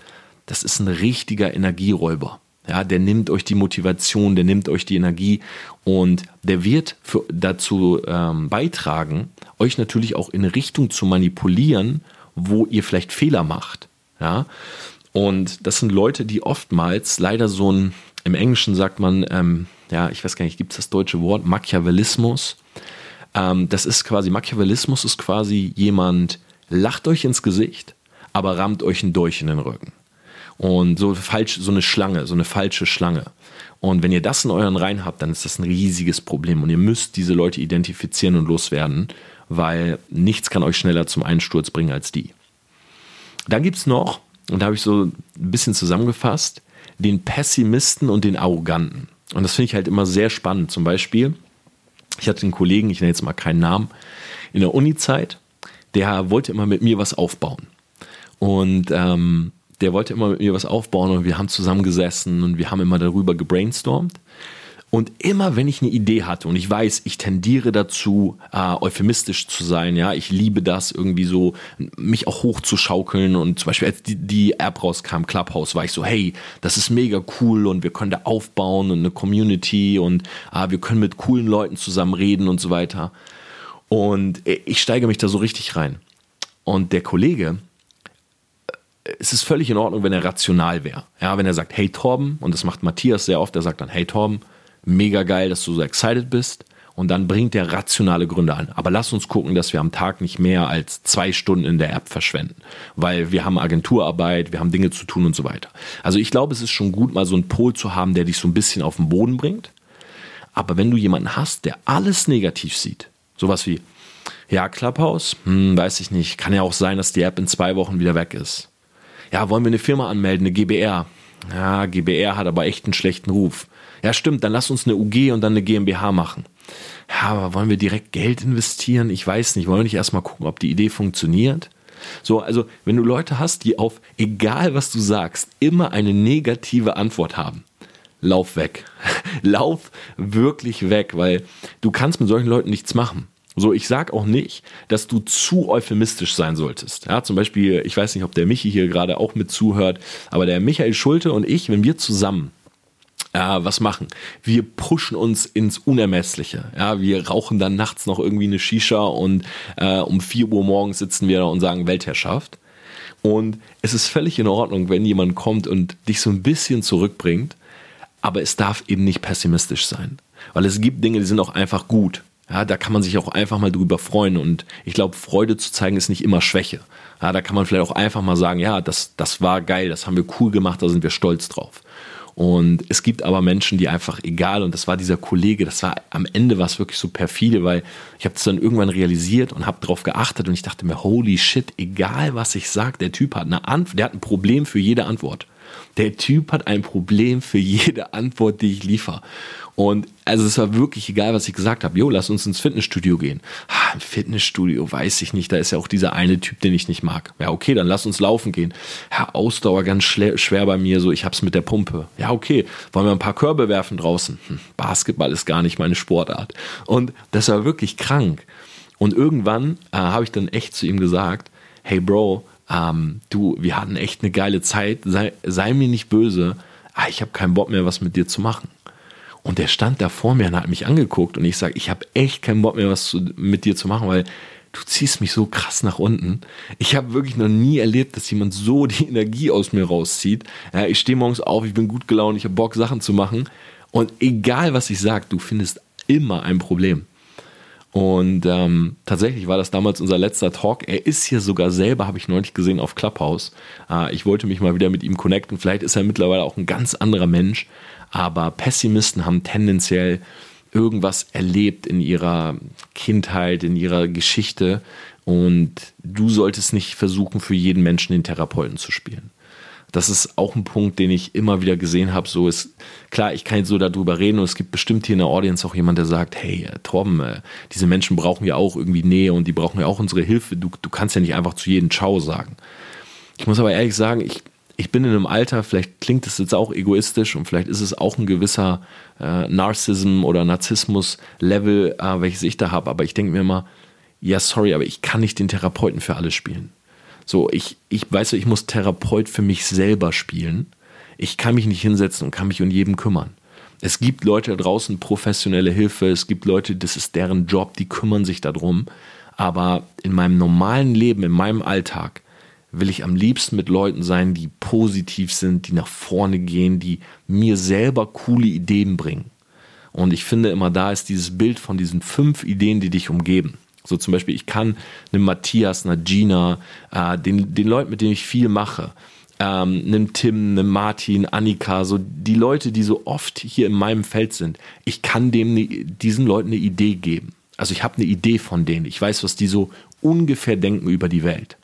das ist ein richtiger Energieräuber. Ja, der nimmt euch die Motivation, der nimmt euch die Energie und der wird für, dazu ähm, beitragen, euch natürlich auch in Richtung zu manipulieren, wo ihr vielleicht Fehler macht. Ja, und das sind Leute, die oftmals leider so ein, im Englischen sagt man, ähm, ja, ich weiß gar nicht, gibt es das deutsche Wort, Machiavellismus? Ähm, das ist quasi, Machiavellismus ist quasi jemand, lacht euch ins Gesicht, aber rammt euch ein Dolch in den Rücken. Und so falsch, so eine Schlange, so eine falsche Schlange. Und wenn ihr das in euren Reihen habt, dann ist das ein riesiges Problem. Und ihr müsst diese Leute identifizieren und loswerden, weil nichts kann euch schneller zum Einsturz bringen als die. Dann gibt es noch, und da habe ich so ein bisschen zusammengefasst, den Pessimisten und den Arroganten. Und das finde ich halt immer sehr spannend. Zum Beispiel, ich hatte einen Kollegen, ich nenne jetzt mal keinen Namen, in der Uni-Zeit, der wollte immer mit mir was aufbauen. Und ähm, der wollte immer mit mir was aufbauen und wir haben zusammengesessen und wir haben immer darüber gebrainstormt. Und immer wenn ich eine Idee hatte und ich weiß, ich tendiere dazu, äh, euphemistisch zu sein, ja, ich liebe das irgendwie so, mich auch hochzuschaukeln und zum Beispiel als die, die App rauskam, Clubhouse, war ich so, hey, das ist mega cool und wir können da aufbauen und eine Community und äh, wir können mit coolen Leuten zusammen reden und so weiter. Und ich steige mich da so richtig rein. Und der Kollege, äh, es ist völlig in Ordnung, wenn er rational wäre. Ja, wenn er sagt, hey Torben, und das macht Matthias sehr oft, der sagt dann, hey Torben, mega geil, dass du so excited bist. Und dann bringt er rationale Gründe an. Aber lass uns gucken, dass wir am Tag nicht mehr als zwei Stunden in der App verschwenden. Weil wir haben Agenturarbeit, wir haben Dinge zu tun und so weiter. Also ich glaube, es ist schon gut, mal so einen Pol zu haben, der dich so ein bisschen auf den Boden bringt. Aber wenn du jemanden hast, der alles negativ sieht, Sowas wie, ja, Clubhouse, hm, weiß ich nicht. Kann ja auch sein, dass die App in zwei Wochen wieder weg ist. Ja, wollen wir eine Firma anmelden, eine GBR? Ja, GBR hat aber echt einen schlechten Ruf. Ja, stimmt, dann lass uns eine UG und dann eine GmbH machen. Ja, aber wollen wir direkt Geld investieren? Ich weiß nicht. Wollen wir nicht erstmal gucken, ob die Idee funktioniert? So, also, wenn du Leute hast, die auf egal was du sagst, immer eine negative Antwort haben, lauf weg. [laughs] lauf wirklich weg, weil du kannst mit solchen Leuten nichts machen. So, ich sag auch nicht, dass du zu euphemistisch sein solltest. Ja, zum Beispiel, ich weiß nicht, ob der Michi hier gerade auch mit zuhört, aber der Michael Schulte und ich, wenn wir zusammen äh, was machen. Wir pushen uns ins Unermessliche. Ja, wir rauchen dann nachts noch irgendwie eine Shisha und äh, um 4 Uhr morgens sitzen wir da und sagen Weltherrschaft. Und es ist völlig in Ordnung, wenn jemand kommt und dich so ein bisschen zurückbringt aber es darf eben nicht pessimistisch sein. Weil es gibt Dinge, die sind auch einfach gut. Ja, da kann man sich auch einfach mal drüber freuen. Und ich glaube, Freude zu zeigen ist nicht immer Schwäche. Ja, da kann man vielleicht auch einfach mal sagen, ja, das, das war geil, das haben wir cool gemacht, da sind wir stolz drauf. Und es gibt aber Menschen, die einfach egal, und das war dieser Kollege, das war am Ende was wirklich so perfide, weil ich habe das dann irgendwann realisiert und habe darauf geachtet und ich dachte mir, holy shit, egal was ich sage, der Typ hat eine Antwort, der hat ein Problem für jede Antwort. Der Typ hat ein Problem für jede Antwort, die ich liefere. Und also es war wirklich egal, was ich gesagt habe. Jo, lass uns ins Fitnessstudio gehen. Ah, Im Fitnessstudio weiß ich nicht. Da ist ja auch dieser eine Typ, den ich nicht mag. Ja, okay, dann lass uns laufen gehen. Ja, Ausdauer ganz schwer bei mir. So, ich hab's mit der Pumpe. Ja, okay. Wollen wir ein paar Körbe werfen draußen? Hm, Basketball ist gar nicht meine Sportart. Und das war wirklich krank. Und irgendwann äh, habe ich dann echt zu ihm gesagt, hey Bro, ähm, du, wir hatten echt eine geile Zeit, sei, sei mir nicht böse, ah, ich habe keinen Bock mehr, was mit dir zu machen. Und der stand da vor mir und hat mich angeguckt und ich sage, ich habe echt keinen Bock mehr, was zu, mit dir zu machen, weil du ziehst mich so krass nach unten. Ich habe wirklich noch nie erlebt, dass jemand so [laughs] die Energie aus mir rauszieht. Ja, ich stehe morgens auf, ich bin gut gelaunt, ich habe Bock, Sachen zu machen. Und egal, was ich sage, du findest immer ein Problem. Und ähm, tatsächlich war das damals unser letzter Talk. Er ist hier sogar selber, habe ich neulich gesehen, auf Clubhouse. Äh, ich wollte mich mal wieder mit ihm connecten. Vielleicht ist er mittlerweile auch ein ganz anderer Mensch. Aber Pessimisten haben tendenziell irgendwas erlebt in ihrer Kindheit, in ihrer Geschichte. Und du solltest nicht versuchen, für jeden Menschen den Therapeuten zu spielen das ist auch ein Punkt, den ich immer wieder gesehen habe. So ist klar, ich kann jetzt so darüber reden und es gibt bestimmt hier in der Audience auch jemand, der sagt, hey, äh, Torben, äh, diese Menschen brauchen ja auch irgendwie Nähe und die brauchen ja auch unsere Hilfe. Du, du kannst ja nicht einfach zu jedem Ciao sagen. Ich muss aber ehrlich sagen, ich, ich bin in einem Alter, vielleicht klingt es jetzt auch egoistisch und vielleicht ist es auch ein gewisser äh, Narcissism oder Narzissmus-Level, äh, welches ich da habe, aber ich denke mir immer, ja, sorry, aber ich kann nicht den Therapeuten für alles spielen. So, ich, ich weiß, ich muss Therapeut für mich selber spielen. Ich kann mich nicht hinsetzen und kann mich um jeden kümmern. Es gibt Leute da draußen, professionelle Hilfe, es gibt Leute, das ist deren Job, die kümmern sich darum. Aber in meinem normalen Leben, in meinem Alltag, will ich am liebsten mit Leuten sein, die positiv sind, die nach vorne gehen, die mir selber coole Ideen bringen. Und ich finde immer, da ist dieses Bild von diesen fünf Ideen, die dich umgeben. So zum Beispiel, ich kann einem Matthias, einer Gina, äh, den, den Leuten, mit denen ich viel mache, ähm, einem Tim, einem Martin, Annika, so die Leute, die so oft hier in meinem Feld sind, ich kann dem ne, diesen Leuten eine Idee geben. Also ich habe eine Idee von denen. Ich weiß, was die so ungefähr denken über die Welt.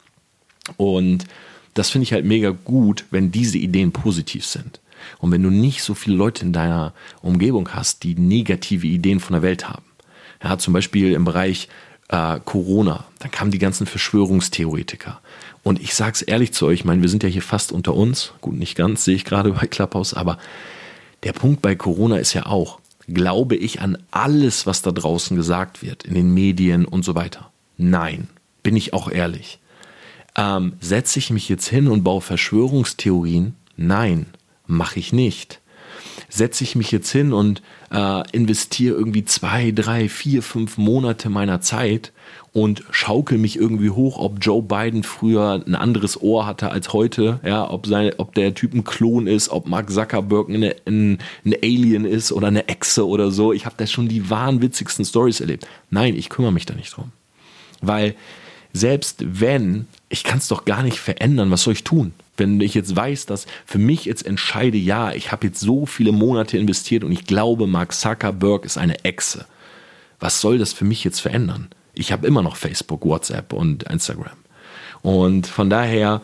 Und das finde ich halt mega gut, wenn diese Ideen positiv sind. Und wenn du nicht so viele Leute in deiner Umgebung hast, die negative Ideen von der Welt haben. Ja, zum Beispiel im Bereich äh, Corona, dann kamen die ganzen Verschwörungstheoretiker. Und ich sag's ehrlich zu euch, ich meine, wir sind ja hier fast unter uns, gut, nicht ganz, sehe ich gerade bei Clubhouse, aber der Punkt bei Corona ist ja auch, glaube ich an alles, was da draußen gesagt wird, in den Medien und so weiter? Nein, bin ich auch ehrlich. Ähm, Setze ich mich jetzt hin und baue Verschwörungstheorien? Nein, mache ich nicht setze ich mich jetzt hin und äh, investiere irgendwie zwei, drei, vier, fünf Monate meiner Zeit und schaukel mich irgendwie hoch, ob Joe Biden früher ein anderes Ohr hatte als heute, ja, ob, seine, ob der Typ ein Klon ist, ob Mark Zuckerberg eine, ein, ein Alien ist oder eine Echse oder so. Ich habe da schon die wahnwitzigsten Stories erlebt. Nein, ich kümmere mich da nicht drum. Weil selbst wenn, ich kann es doch gar nicht verändern, was soll ich tun? Wenn ich jetzt weiß, dass für mich jetzt entscheide, ja, ich habe jetzt so viele Monate investiert und ich glaube, Mark Zuckerberg ist eine Echse. Was soll das für mich jetzt verändern? Ich habe immer noch Facebook, WhatsApp und Instagram. Und von daher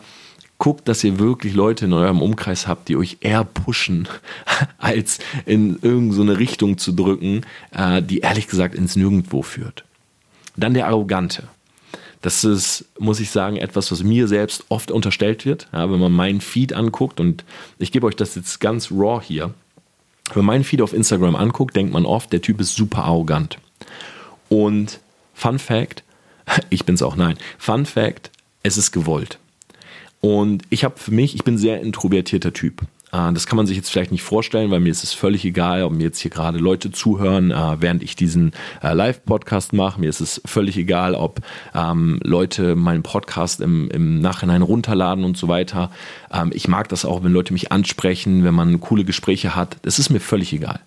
guckt, dass ihr wirklich Leute in eurem Umkreis habt, die euch eher pushen, [laughs] als in irgendeine Richtung zu drücken, äh, die ehrlich gesagt ins Nirgendwo führt. Dann der Arrogante. Das ist, muss ich sagen, etwas, was mir selbst oft unterstellt wird. Ja, wenn man meinen Feed anguckt, und ich gebe euch das jetzt ganz raw hier. Wenn man meinen Feed auf Instagram anguckt, denkt man oft, der Typ ist super arrogant. Und Fun Fact, [laughs] ich bin's auch, nein. Fun Fact, es ist gewollt. Und ich habe für mich, ich bin sehr introvertierter Typ. Äh, das kann man sich jetzt vielleicht nicht vorstellen, weil mir ist es völlig egal, ob mir jetzt hier gerade Leute zuhören, äh, während ich diesen äh, Live-Podcast mache. Mir ist es völlig egal, ob ähm, Leute meinen Podcast im, im Nachhinein runterladen und so weiter. Ähm, ich mag das auch, wenn Leute mich ansprechen, wenn man coole Gespräche hat. Das ist mir völlig egal.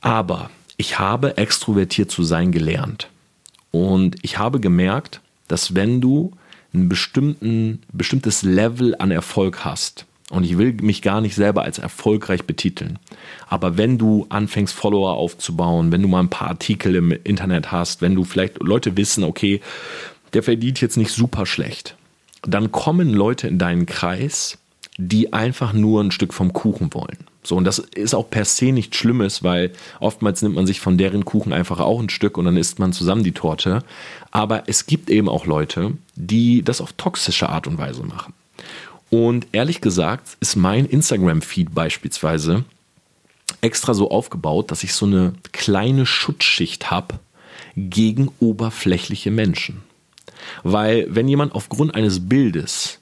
Aber ich habe extrovertiert zu sein gelernt. Und ich habe gemerkt, dass wenn du ein bestimmtes Level an Erfolg hast, und ich will mich gar nicht selber als erfolgreich betiteln. Aber wenn du anfängst, Follower aufzubauen, wenn du mal ein paar Artikel im Internet hast, wenn du vielleicht Leute wissen, okay, der verdient jetzt nicht super schlecht, dann kommen Leute in deinen Kreis, die einfach nur ein Stück vom Kuchen wollen. So, und das ist auch per se nichts Schlimmes, weil oftmals nimmt man sich von deren Kuchen einfach auch ein Stück und dann isst man zusammen die Torte. Aber es gibt eben auch Leute, die das auf toxische Art und Weise machen. Und ehrlich gesagt ist mein Instagram-Feed beispielsweise extra so aufgebaut, dass ich so eine kleine Schutzschicht habe gegen oberflächliche Menschen. Weil wenn jemand aufgrund eines Bildes,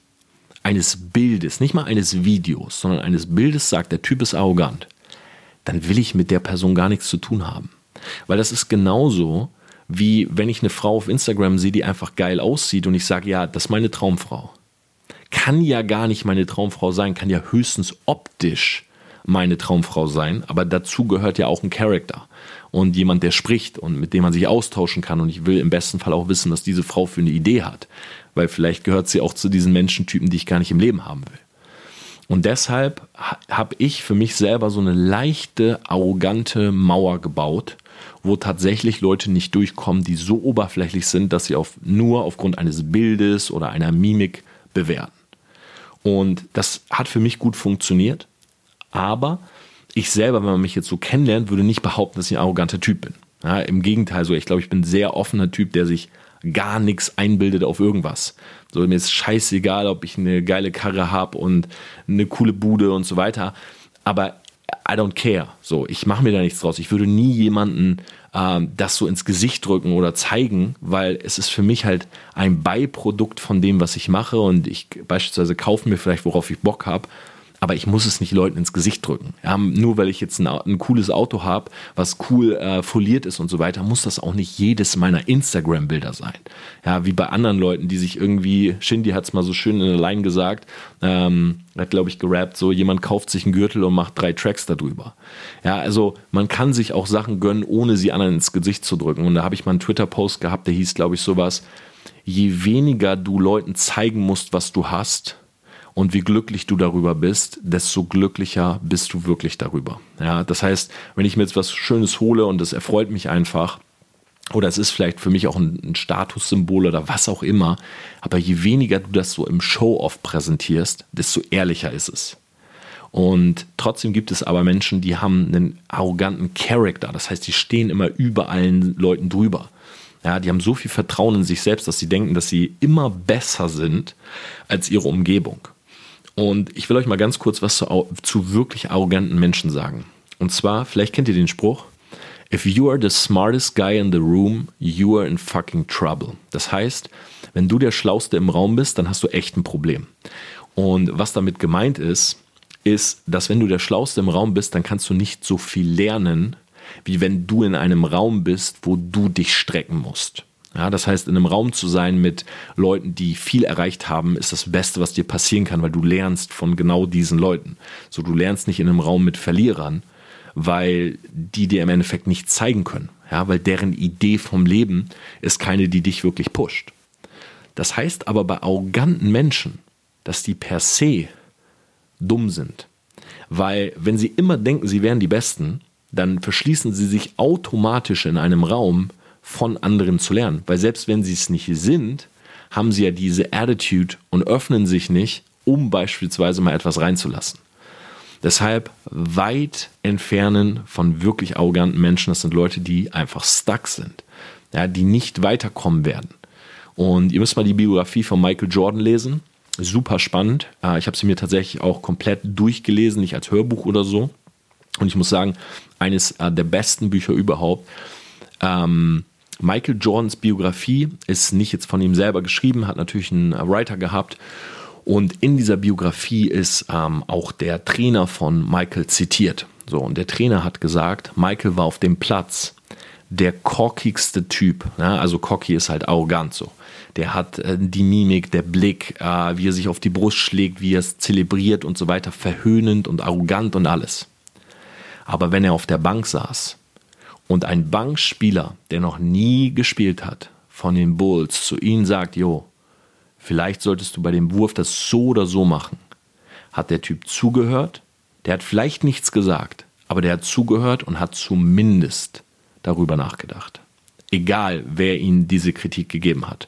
eines Bildes, nicht mal eines Videos, sondern eines Bildes sagt, der Typ ist arrogant, dann will ich mit der Person gar nichts zu tun haben. Weil das ist genauso, wie wenn ich eine Frau auf Instagram sehe, die einfach geil aussieht und ich sage, ja, das ist meine Traumfrau. Kann ja gar nicht meine Traumfrau sein, kann ja höchstens optisch meine Traumfrau sein, aber dazu gehört ja auch ein Charakter und jemand, der spricht und mit dem man sich austauschen kann. Und ich will im besten Fall auch wissen, was diese Frau für eine Idee hat, weil vielleicht gehört sie auch zu diesen Menschentypen, die ich gar nicht im Leben haben will. Und deshalb habe ich für mich selber so eine leichte, arrogante Mauer gebaut, wo tatsächlich Leute nicht durchkommen, die so oberflächlich sind, dass sie auf, nur aufgrund eines Bildes oder einer Mimik bewerten. Und das hat für mich gut funktioniert, aber ich selber, wenn man mich jetzt so kennenlernt, würde nicht behaupten, dass ich ein arroganter Typ bin. Ja, Im Gegenteil, so ich glaube, ich bin ein sehr offener Typ, der sich gar nichts einbildet auf irgendwas. So, mir ist scheißegal, ob ich eine geile Karre habe und eine coole Bude und so weiter. Aber I don't care. So, ich mache mir da nichts draus. Ich würde nie jemanden ähm, das so ins Gesicht drücken oder zeigen, weil es ist für mich halt ein Beiprodukt von dem, was ich mache. Und ich beispielsweise kaufe mir vielleicht, worauf ich Bock habe aber ich muss es nicht Leuten ins Gesicht drücken. Ja, nur weil ich jetzt ein, ein cooles Auto habe, was cool äh, foliert ist und so weiter, muss das auch nicht jedes meiner Instagram-Bilder sein. Ja, wie bei anderen Leuten, die sich irgendwie, Shindy hat es mal so schön in der Line gesagt, ähm, hat glaube ich gerappt, so jemand kauft sich einen Gürtel und macht drei Tracks darüber. Ja, also man kann sich auch Sachen gönnen, ohne sie anderen ins Gesicht zu drücken. Und da habe ich mal einen Twitter-Post gehabt, der hieß glaube ich sowas, je weniger du Leuten zeigen musst, was du hast, und wie glücklich du darüber bist, desto glücklicher bist du wirklich darüber. Ja, das heißt, wenn ich mir jetzt was Schönes hole und es erfreut mich einfach, oder es ist vielleicht für mich auch ein, ein Statussymbol oder was auch immer, aber je weniger du das so im Show-off präsentierst, desto ehrlicher ist es. Und trotzdem gibt es aber Menschen, die haben einen arroganten Charakter. Das heißt, die stehen immer über allen Leuten drüber. Ja, die haben so viel Vertrauen in sich selbst, dass sie denken, dass sie immer besser sind als ihre Umgebung. Und ich will euch mal ganz kurz was zu, zu wirklich arroganten Menschen sagen. Und zwar, vielleicht kennt ihr den Spruch, If you are the smartest guy in the room, you are in fucking trouble. Das heißt, wenn du der Schlauste im Raum bist, dann hast du echt ein Problem. Und was damit gemeint ist, ist, dass wenn du der Schlauste im Raum bist, dann kannst du nicht so viel lernen, wie wenn du in einem Raum bist, wo du dich strecken musst. Ja, das heißt, in einem Raum zu sein mit Leuten, die viel erreicht haben, ist das Beste, was dir passieren kann, weil du lernst von genau diesen Leuten. So, du lernst nicht in einem Raum mit Verlierern, weil die dir im Endeffekt nichts zeigen können. Ja, weil deren Idee vom Leben ist keine, die dich wirklich pusht. Das heißt aber bei arroganten Menschen, dass die per se dumm sind. Weil wenn sie immer denken, sie wären die Besten, dann verschließen sie sich automatisch in einem Raum, von anderen zu lernen. Weil selbst wenn sie es nicht sind, haben sie ja diese Attitude und öffnen sich nicht, um beispielsweise mal etwas reinzulassen. Deshalb weit entfernen von wirklich arroganten Menschen. Das sind Leute, die einfach stuck sind, ja, die nicht weiterkommen werden. Und ihr müsst mal die Biografie von Michael Jordan lesen. Super spannend. Äh, ich habe sie mir tatsächlich auch komplett durchgelesen, nicht als Hörbuch oder so. Und ich muss sagen, eines äh, der besten Bücher überhaupt. Ähm, Michael Jordans Biografie ist nicht jetzt von ihm selber geschrieben, hat natürlich einen Writer gehabt. Und in dieser Biografie ist ähm, auch der Trainer von Michael zitiert. So, und der Trainer hat gesagt, Michael war auf dem Platz der cockigste Typ. Ja, also cocky ist halt arrogant so. Der hat äh, die Mimik, der Blick, äh, wie er sich auf die Brust schlägt, wie er es zelebriert und so weiter, verhöhnend und arrogant und alles. Aber wenn er auf der Bank saß und ein Bankspieler, der noch nie gespielt hat, von den Bulls zu ihnen sagt, jo, vielleicht solltest du bei dem Wurf das so oder so machen, hat der Typ zugehört, der hat vielleicht nichts gesagt, aber der hat zugehört und hat zumindest darüber nachgedacht. Egal, wer ihm diese Kritik gegeben hat.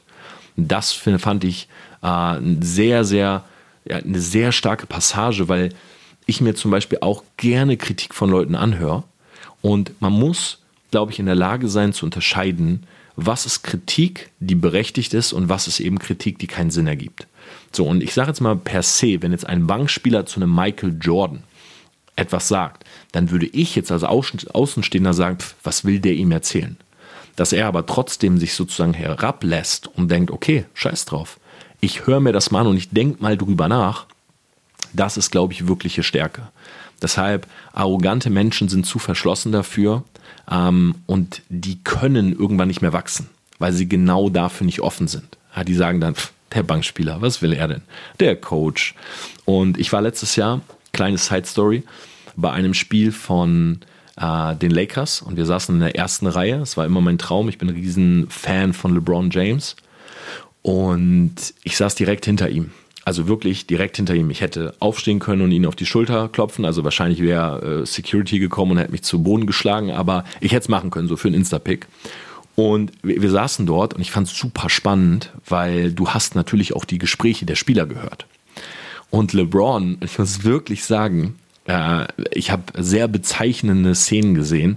Das fand ich äh, sehr, sehr, ja, eine sehr starke Passage, weil ich mir zum Beispiel auch gerne Kritik von Leuten anhöre. Und man muss glaube ich, in der Lage sein zu unterscheiden, was ist Kritik, die berechtigt ist und was ist eben Kritik, die keinen Sinn ergibt. So, und ich sage jetzt mal per se, wenn jetzt ein Bankspieler zu einem Michael Jordan etwas sagt, dann würde ich jetzt als Außenstehender sagen, pf, was will der ihm erzählen? dass er aber trotzdem sich sozusagen herablässt und denkt, okay, scheiß drauf. Ich höre mir das mal an und ich denke mal drüber nach. Das ist, glaube ich, wirkliche Stärke. Deshalb, arrogante Menschen sind zu verschlossen dafür ähm, und die können irgendwann nicht mehr wachsen, weil sie genau dafür nicht offen sind. Ja, die sagen dann, pff, der Bankspieler, was will er denn? Der Coach. Und ich war letztes Jahr, kleine Side Story, bei einem Spiel von äh, den Lakers und wir saßen in der ersten Reihe. Es war immer mein Traum. Ich bin ein riesen Fan von LeBron James. Und ich saß direkt hinter ihm. Also wirklich direkt hinter ihm. Ich hätte aufstehen können und ihn auf die Schulter klopfen. Also wahrscheinlich wäre äh, Security gekommen und hätte mich zu Boden geschlagen. Aber ich hätte es machen können, so für einen Insta-Pick. Und wir, wir, saßen dort und ich fand es super spannend, weil du hast natürlich auch die Gespräche der Spieler gehört. Und LeBron, ich muss wirklich sagen, äh, ich habe sehr bezeichnende Szenen gesehen.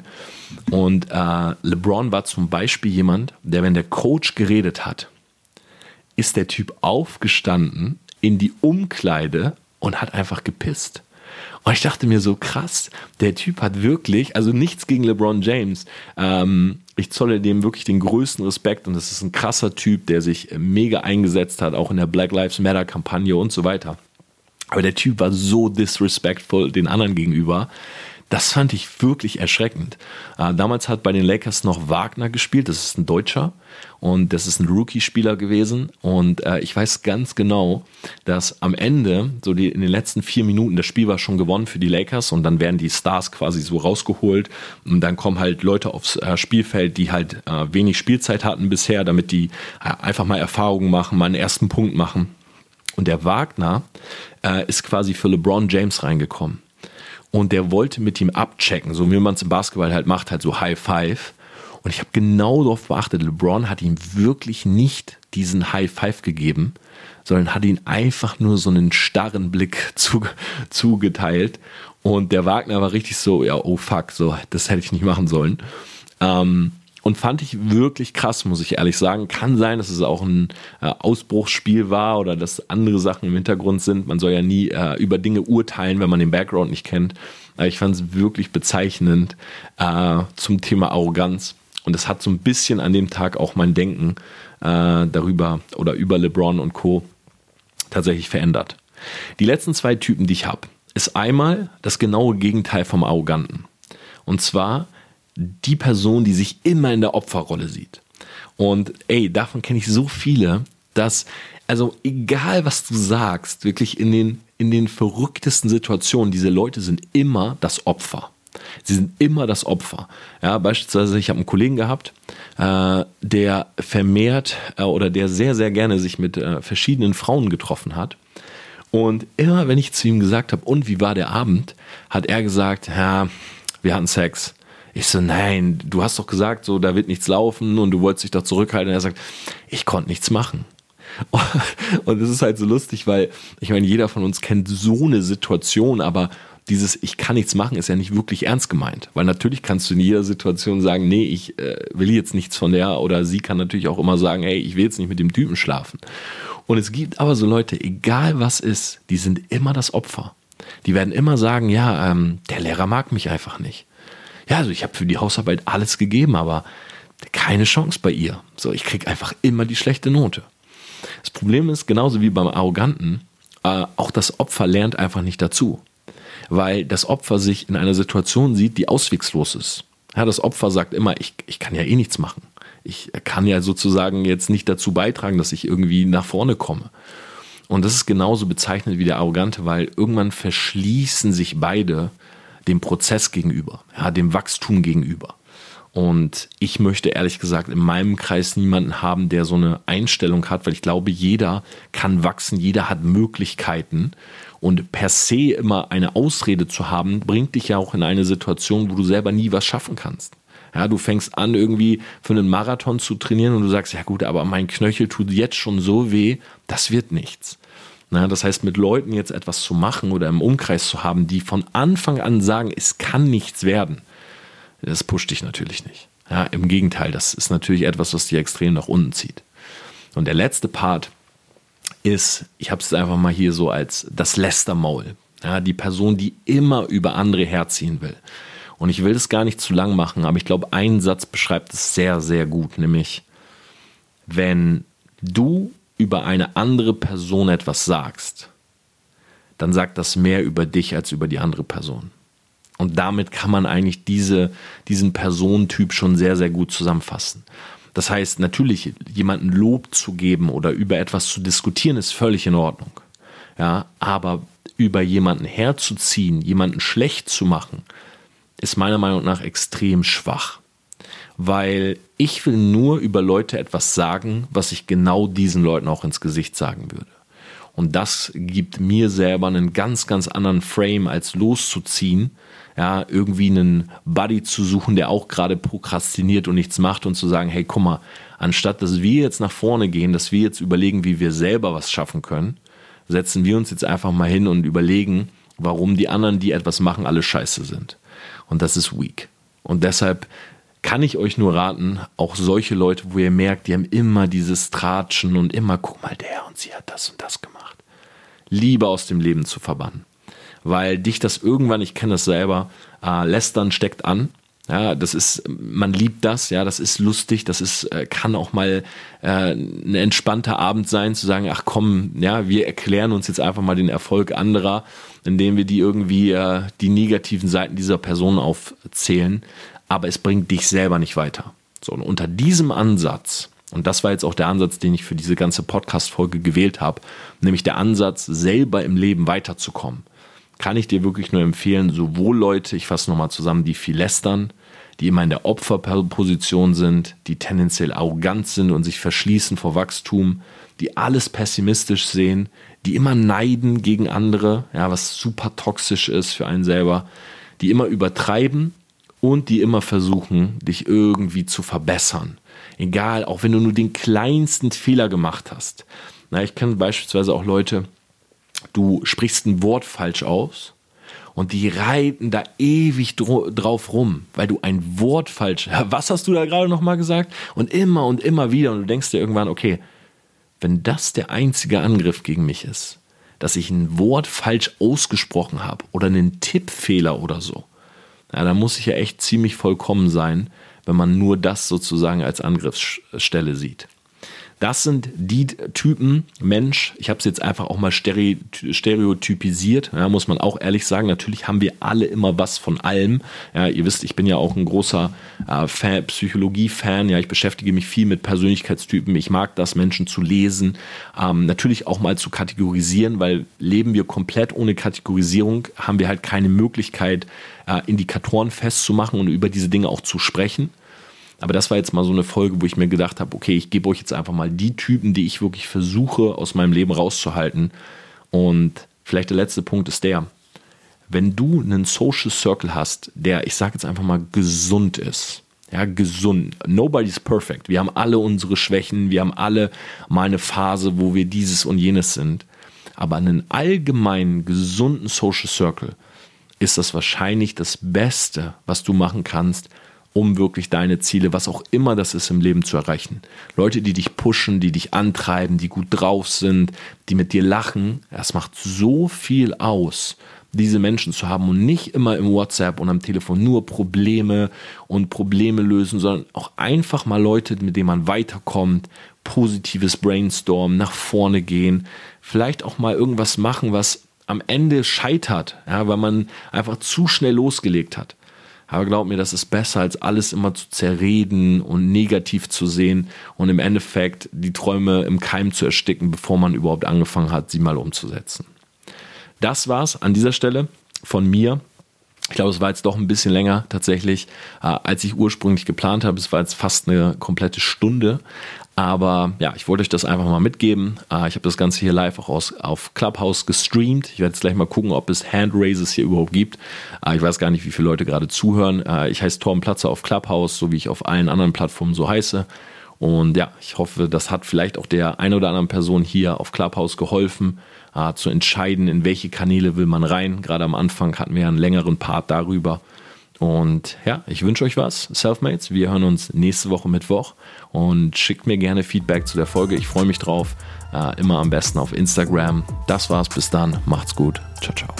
Und äh, LeBron war zum Beispiel jemand, der, wenn der Coach geredet hat, ist der Typ aufgestanden in die Umkleide und hat einfach gepisst. Und ich dachte mir so krass, der Typ hat wirklich, also nichts gegen LeBron James. Ähm, ich zolle dem wirklich den größten Respekt und das ist ein krasser Typ, der sich mega eingesetzt hat, auch in der Black Lives Matter Kampagne und so weiter. Aber der Typ war so disrespectful den anderen gegenüber. Das fand ich wirklich erschreckend. Äh, damals hat bei den Lakers noch Wagner gespielt, das ist ein Deutscher und das ist ein Rookie-Spieler gewesen. Und äh, ich weiß ganz genau, dass am Ende, so die, in den letzten vier Minuten, das Spiel war schon gewonnen für die Lakers und dann werden die Stars quasi so rausgeholt und dann kommen halt Leute aufs äh, Spielfeld, die halt äh, wenig Spielzeit hatten bisher, damit die einfach mal Erfahrungen machen, mal einen ersten Punkt machen. Und der Wagner äh, ist quasi für LeBron James reingekommen. Und der wollte mit ihm abchecken, so wie man es im Basketball halt macht, halt so High Five. Und ich habe genau darauf beachtet, LeBron hat ihm wirklich nicht diesen High Five gegeben, sondern hat ihn einfach nur so einen starren Blick [laughs] zu, zugeteilt. Und der Wagner war richtig so, ja, oh fuck, so, das hätte ich nicht machen sollen. Ähm, und fand ich wirklich krass, muss ich ehrlich sagen. Kann sein, dass es auch ein äh, Ausbruchsspiel war oder dass andere Sachen im Hintergrund sind. Man soll ja nie äh, über Dinge urteilen, wenn man den Background nicht kennt. Aber ich fand es wirklich bezeichnend äh, zum Thema Arroganz. Und es hat so ein bisschen an dem Tag auch mein Denken äh, darüber oder über LeBron und Co. tatsächlich verändert. Die letzten zwei Typen, die ich habe, ist einmal das genaue Gegenteil vom Arroganten. Und zwar die Person, die sich immer in der Opferrolle sieht. Und ey, davon kenne ich so viele, dass, also egal was du sagst, wirklich in den, in den verrücktesten Situationen, diese Leute sind immer das Opfer. Sie sind immer das Opfer. Ja, beispielsweise, ich habe einen Kollegen gehabt, äh, der vermehrt äh, oder der sehr, sehr gerne sich mit äh, verschiedenen Frauen getroffen hat. Und immer, wenn ich zu ihm gesagt habe, und wie war der Abend, hat er gesagt, ja, wir hatten Sex. Ich so, nein, du hast doch gesagt, so, da wird nichts laufen und du wolltest dich doch zurückhalten. Und er sagt, ich konnte nichts machen. [laughs] Und es ist halt so lustig, weil ich meine, jeder von uns kennt so eine Situation, aber dieses Ich kann nichts machen ist ja nicht wirklich ernst gemeint. Weil natürlich kannst du in jeder Situation sagen, nee, ich äh, will jetzt nichts von der oder sie kann natürlich auch immer sagen, hey, ich will jetzt nicht mit dem Typen schlafen. Und es gibt aber so Leute, egal was ist, die sind immer das Opfer. Die werden immer sagen, ja, ähm, der Lehrer mag mich einfach nicht ja, also ich habe für die Hausarbeit alles gegeben, aber keine Chance bei ihr. So, ich kriege einfach immer die schlechte Note. Das Problem ist, genauso wie beim Arroganten, äh, auch das Opfer lernt einfach nicht dazu. Weil das Opfer sich in einer Situation sieht, die auswegslos ist. Ja, das Opfer sagt immer, ich, ich kann ja eh nichts machen. Ich kann ja sozusagen jetzt nicht dazu beitragen, dass ich irgendwie nach vorne komme. Und das ist genauso bezeichnet wie der Arrogante, weil irgendwann verschließen sich beide dem Prozess gegenüber, ja, dem Wachstum gegenüber. Und ich möchte ehrlich gesagt in meinem Kreis niemanden haben, der so eine Einstellung hat, weil ich glaube, jeder kann wachsen, jeder hat Möglichkeiten. Und per se immer eine Ausrede zu haben, bringt dich ja auch in eine Situation, wo du selber nie was schaffen kannst. Ja, du fängst an, irgendwie für einen Marathon zu trainieren und du sagst, ja gut, aber mein Knöchel tut jetzt schon so weh, das wird nichts. Na, das heißt, mit Leuten jetzt etwas zu machen oder im Umkreis zu haben, die von Anfang an sagen, es kann nichts werden, das pusht dich natürlich nicht. Ja, Im Gegenteil, das ist natürlich etwas, was dich extrem nach unten zieht. Und der letzte Part ist, ich habe es einfach mal hier so als das Lästermaul. Ja, die Person, die immer über andere herziehen will. Und ich will das gar nicht zu lang machen, aber ich glaube, ein Satz beschreibt es sehr, sehr gut, nämlich, wenn du über eine andere Person etwas sagst, dann sagt das mehr über dich als über die andere Person. Und damit kann man eigentlich diese, diesen Personentyp schon sehr, sehr gut zusammenfassen. Das heißt, natürlich, jemanden Lob zu geben oder über etwas zu diskutieren, ist völlig in Ordnung. Ja, aber über jemanden herzuziehen, jemanden schlecht zu machen, ist meiner Meinung nach extrem schwach. Weil ich will nur über Leute etwas sagen, was ich genau diesen Leuten auch ins Gesicht sagen würde. Und das gibt mir selber einen ganz, ganz anderen Frame, als loszuziehen, ja, irgendwie einen Buddy zu suchen, der auch gerade prokrastiniert und nichts macht und zu sagen, hey, guck mal, anstatt dass wir jetzt nach vorne gehen, dass wir jetzt überlegen, wie wir selber was schaffen können, setzen wir uns jetzt einfach mal hin und überlegen, warum die anderen, die etwas machen, alle scheiße sind. Und das ist weak. Und deshalb kann ich euch nur raten, auch solche Leute, wo ihr merkt, die haben immer dieses Tratschen und immer, guck mal, der und sie hat das und das gemacht. Lieber aus dem Leben zu verbannen. Weil dich das irgendwann, ich kenne das selber, äh, lästern steckt an. Ja, das ist, man liebt das, ja, das ist lustig, das ist, äh, kann auch mal äh, ein entspannter Abend sein, zu sagen, ach komm, ja, wir erklären uns jetzt einfach mal den Erfolg anderer, indem wir die irgendwie äh, die negativen Seiten dieser Person aufzählen aber es bringt dich selber nicht weiter. So, und unter diesem Ansatz, und das war jetzt auch der Ansatz, den ich für diese ganze Podcast-Folge gewählt habe, nämlich der Ansatz, selber im Leben weiterzukommen, kann ich dir wirklich nur empfehlen, sowohl Leute, ich fasse nochmal zusammen, die viel lästern, die immer in der Opferposition sind, die tendenziell arrogant sind und sich verschließen vor Wachstum, die alles pessimistisch sehen, die immer neiden gegen andere, ja, was super toxisch ist für einen selber, die immer übertreiben und die immer versuchen, dich irgendwie zu verbessern. Egal, auch wenn du nur den kleinsten Fehler gemacht hast. Na, ich kenne beispielsweise auch Leute, du sprichst ein Wort falsch aus und die reiten da ewig drauf rum, weil du ein Wort falsch. [laughs] Was hast du da gerade nochmal gesagt? Und immer und immer wieder und du denkst dir irgendwann, okay, wenn das der einzige Angriff gegen mich ist, dass ich ein Wort falsch ausgesprochen habe oder einen Tippfehler oder so, ja, da muss ich ja echt ziemlich vollkommen sein, wenn man nur das sozusagen als Angriffsstelle sieht. Das sind die Typen Mensch. Ich habe es jetzt einfach auch mal stereotypisiert. Ja, muss man auch ehrlich sagen. Natürlich haben wir alle immer was von allem. Ja, ihr wisst, ich bin ja auch ein großer äh, Psychologie-Fan. Ja, ich beschäftige mich viel mit Persönlichkeitstypen. Ich mag das, Menschen zu lesen. Ähm, natürlich auch mal zu kategorisieren, weil leben wir komplett ohne Kategorisierung, haben wir halt keine Möglichkeit, äh, Indikatoren festzumachen und über diese Dinge auch zu sprechen. Aber das war jetzt mal so eine Folge, wo ich mir gedacht habe, okay, ich gebe euch jetzt einfach mal die Typen, die ich wirklich versuche aus meinem Leben rauszuhalten. Und vielleicht der letzte Punkt ist der, wenn du einen Social Circle hast, der, ich sage jetzt einfach mal, gesund ist, ja, gesund. Nobody's perfect. Wir haben alle unsere Schwächen, wir haben alle mal eine Phase, wo wir dieses und jenes sind. Aber einen allgemeinen, gesunden Social Circle ist das wahrscheinlich das Beste, was du machen kannst, um wirklich deine Ziele, was auch immer das ist im Leben zu erreichen. Leute, die dich pushen, die dich antreiben, die gut drauf sind, die mit dir lachen, das macht so viel aus, diese Menschen zu haben und nicht immer im WhatsApp und am Telefon nur Probleme und Probleme lösen, sondern auch einfach mal Leute, mit denen man weiterkommt, positives Brainstorm, nach vorne gehen, vielleicht auch mal irgendwas machen, was am Ende scheitert, ja, weil man einfach zu schnell losgelegt hat. Aber glaub mir, das ist besser, als alles immer zu zerreden und negativ zu sehen und im Endeffekt die Träume im Keim zu ersticken, bevor man überhaupt angefangen hat, sie mal umzusetzen. Das war's an dieser Stelle von mir. Ich glaube, es war jetzt doch ein bisschen länger tatsächlich, äh, als ich ursprünglich geplant habe. Es war jetzt fast eine komplette Stunde. Aber ja, ich wollte euch das einfach mal mitgeben. Äh, ich habe das Ganze hier live auch aus, auf Clubhouse gestreamt. Ich werde jetzt gleich mal gucken, ob es Handraises hier überhaupt gibt. Äh, ich weiß gar nicht, wie viele Leute gerade zuhören. Äh, ich heiße Torben Platzer auf Clubhouse, so wie ich auf allen anderen Plattformen so heiße. Und ja, ich hoffe, das hat vielleicht auch der ein oder anderen Person hier auf Clubhouse geholfen, zu entscheiden, in welche Kanäle will man rein. Gerade am Anfang hatten wir einen längeren Part darüber. Und ja, ich wünsche euch was, Selfmates. Wir hören uns nächste Woche Mittwoch und schickt mir gerne Feedback zu der Folge. Ich freue mich drauf. Äh, immer am besten auf Instagram. Das war's. Bis dann. Macht's gut. Ciao, ciao.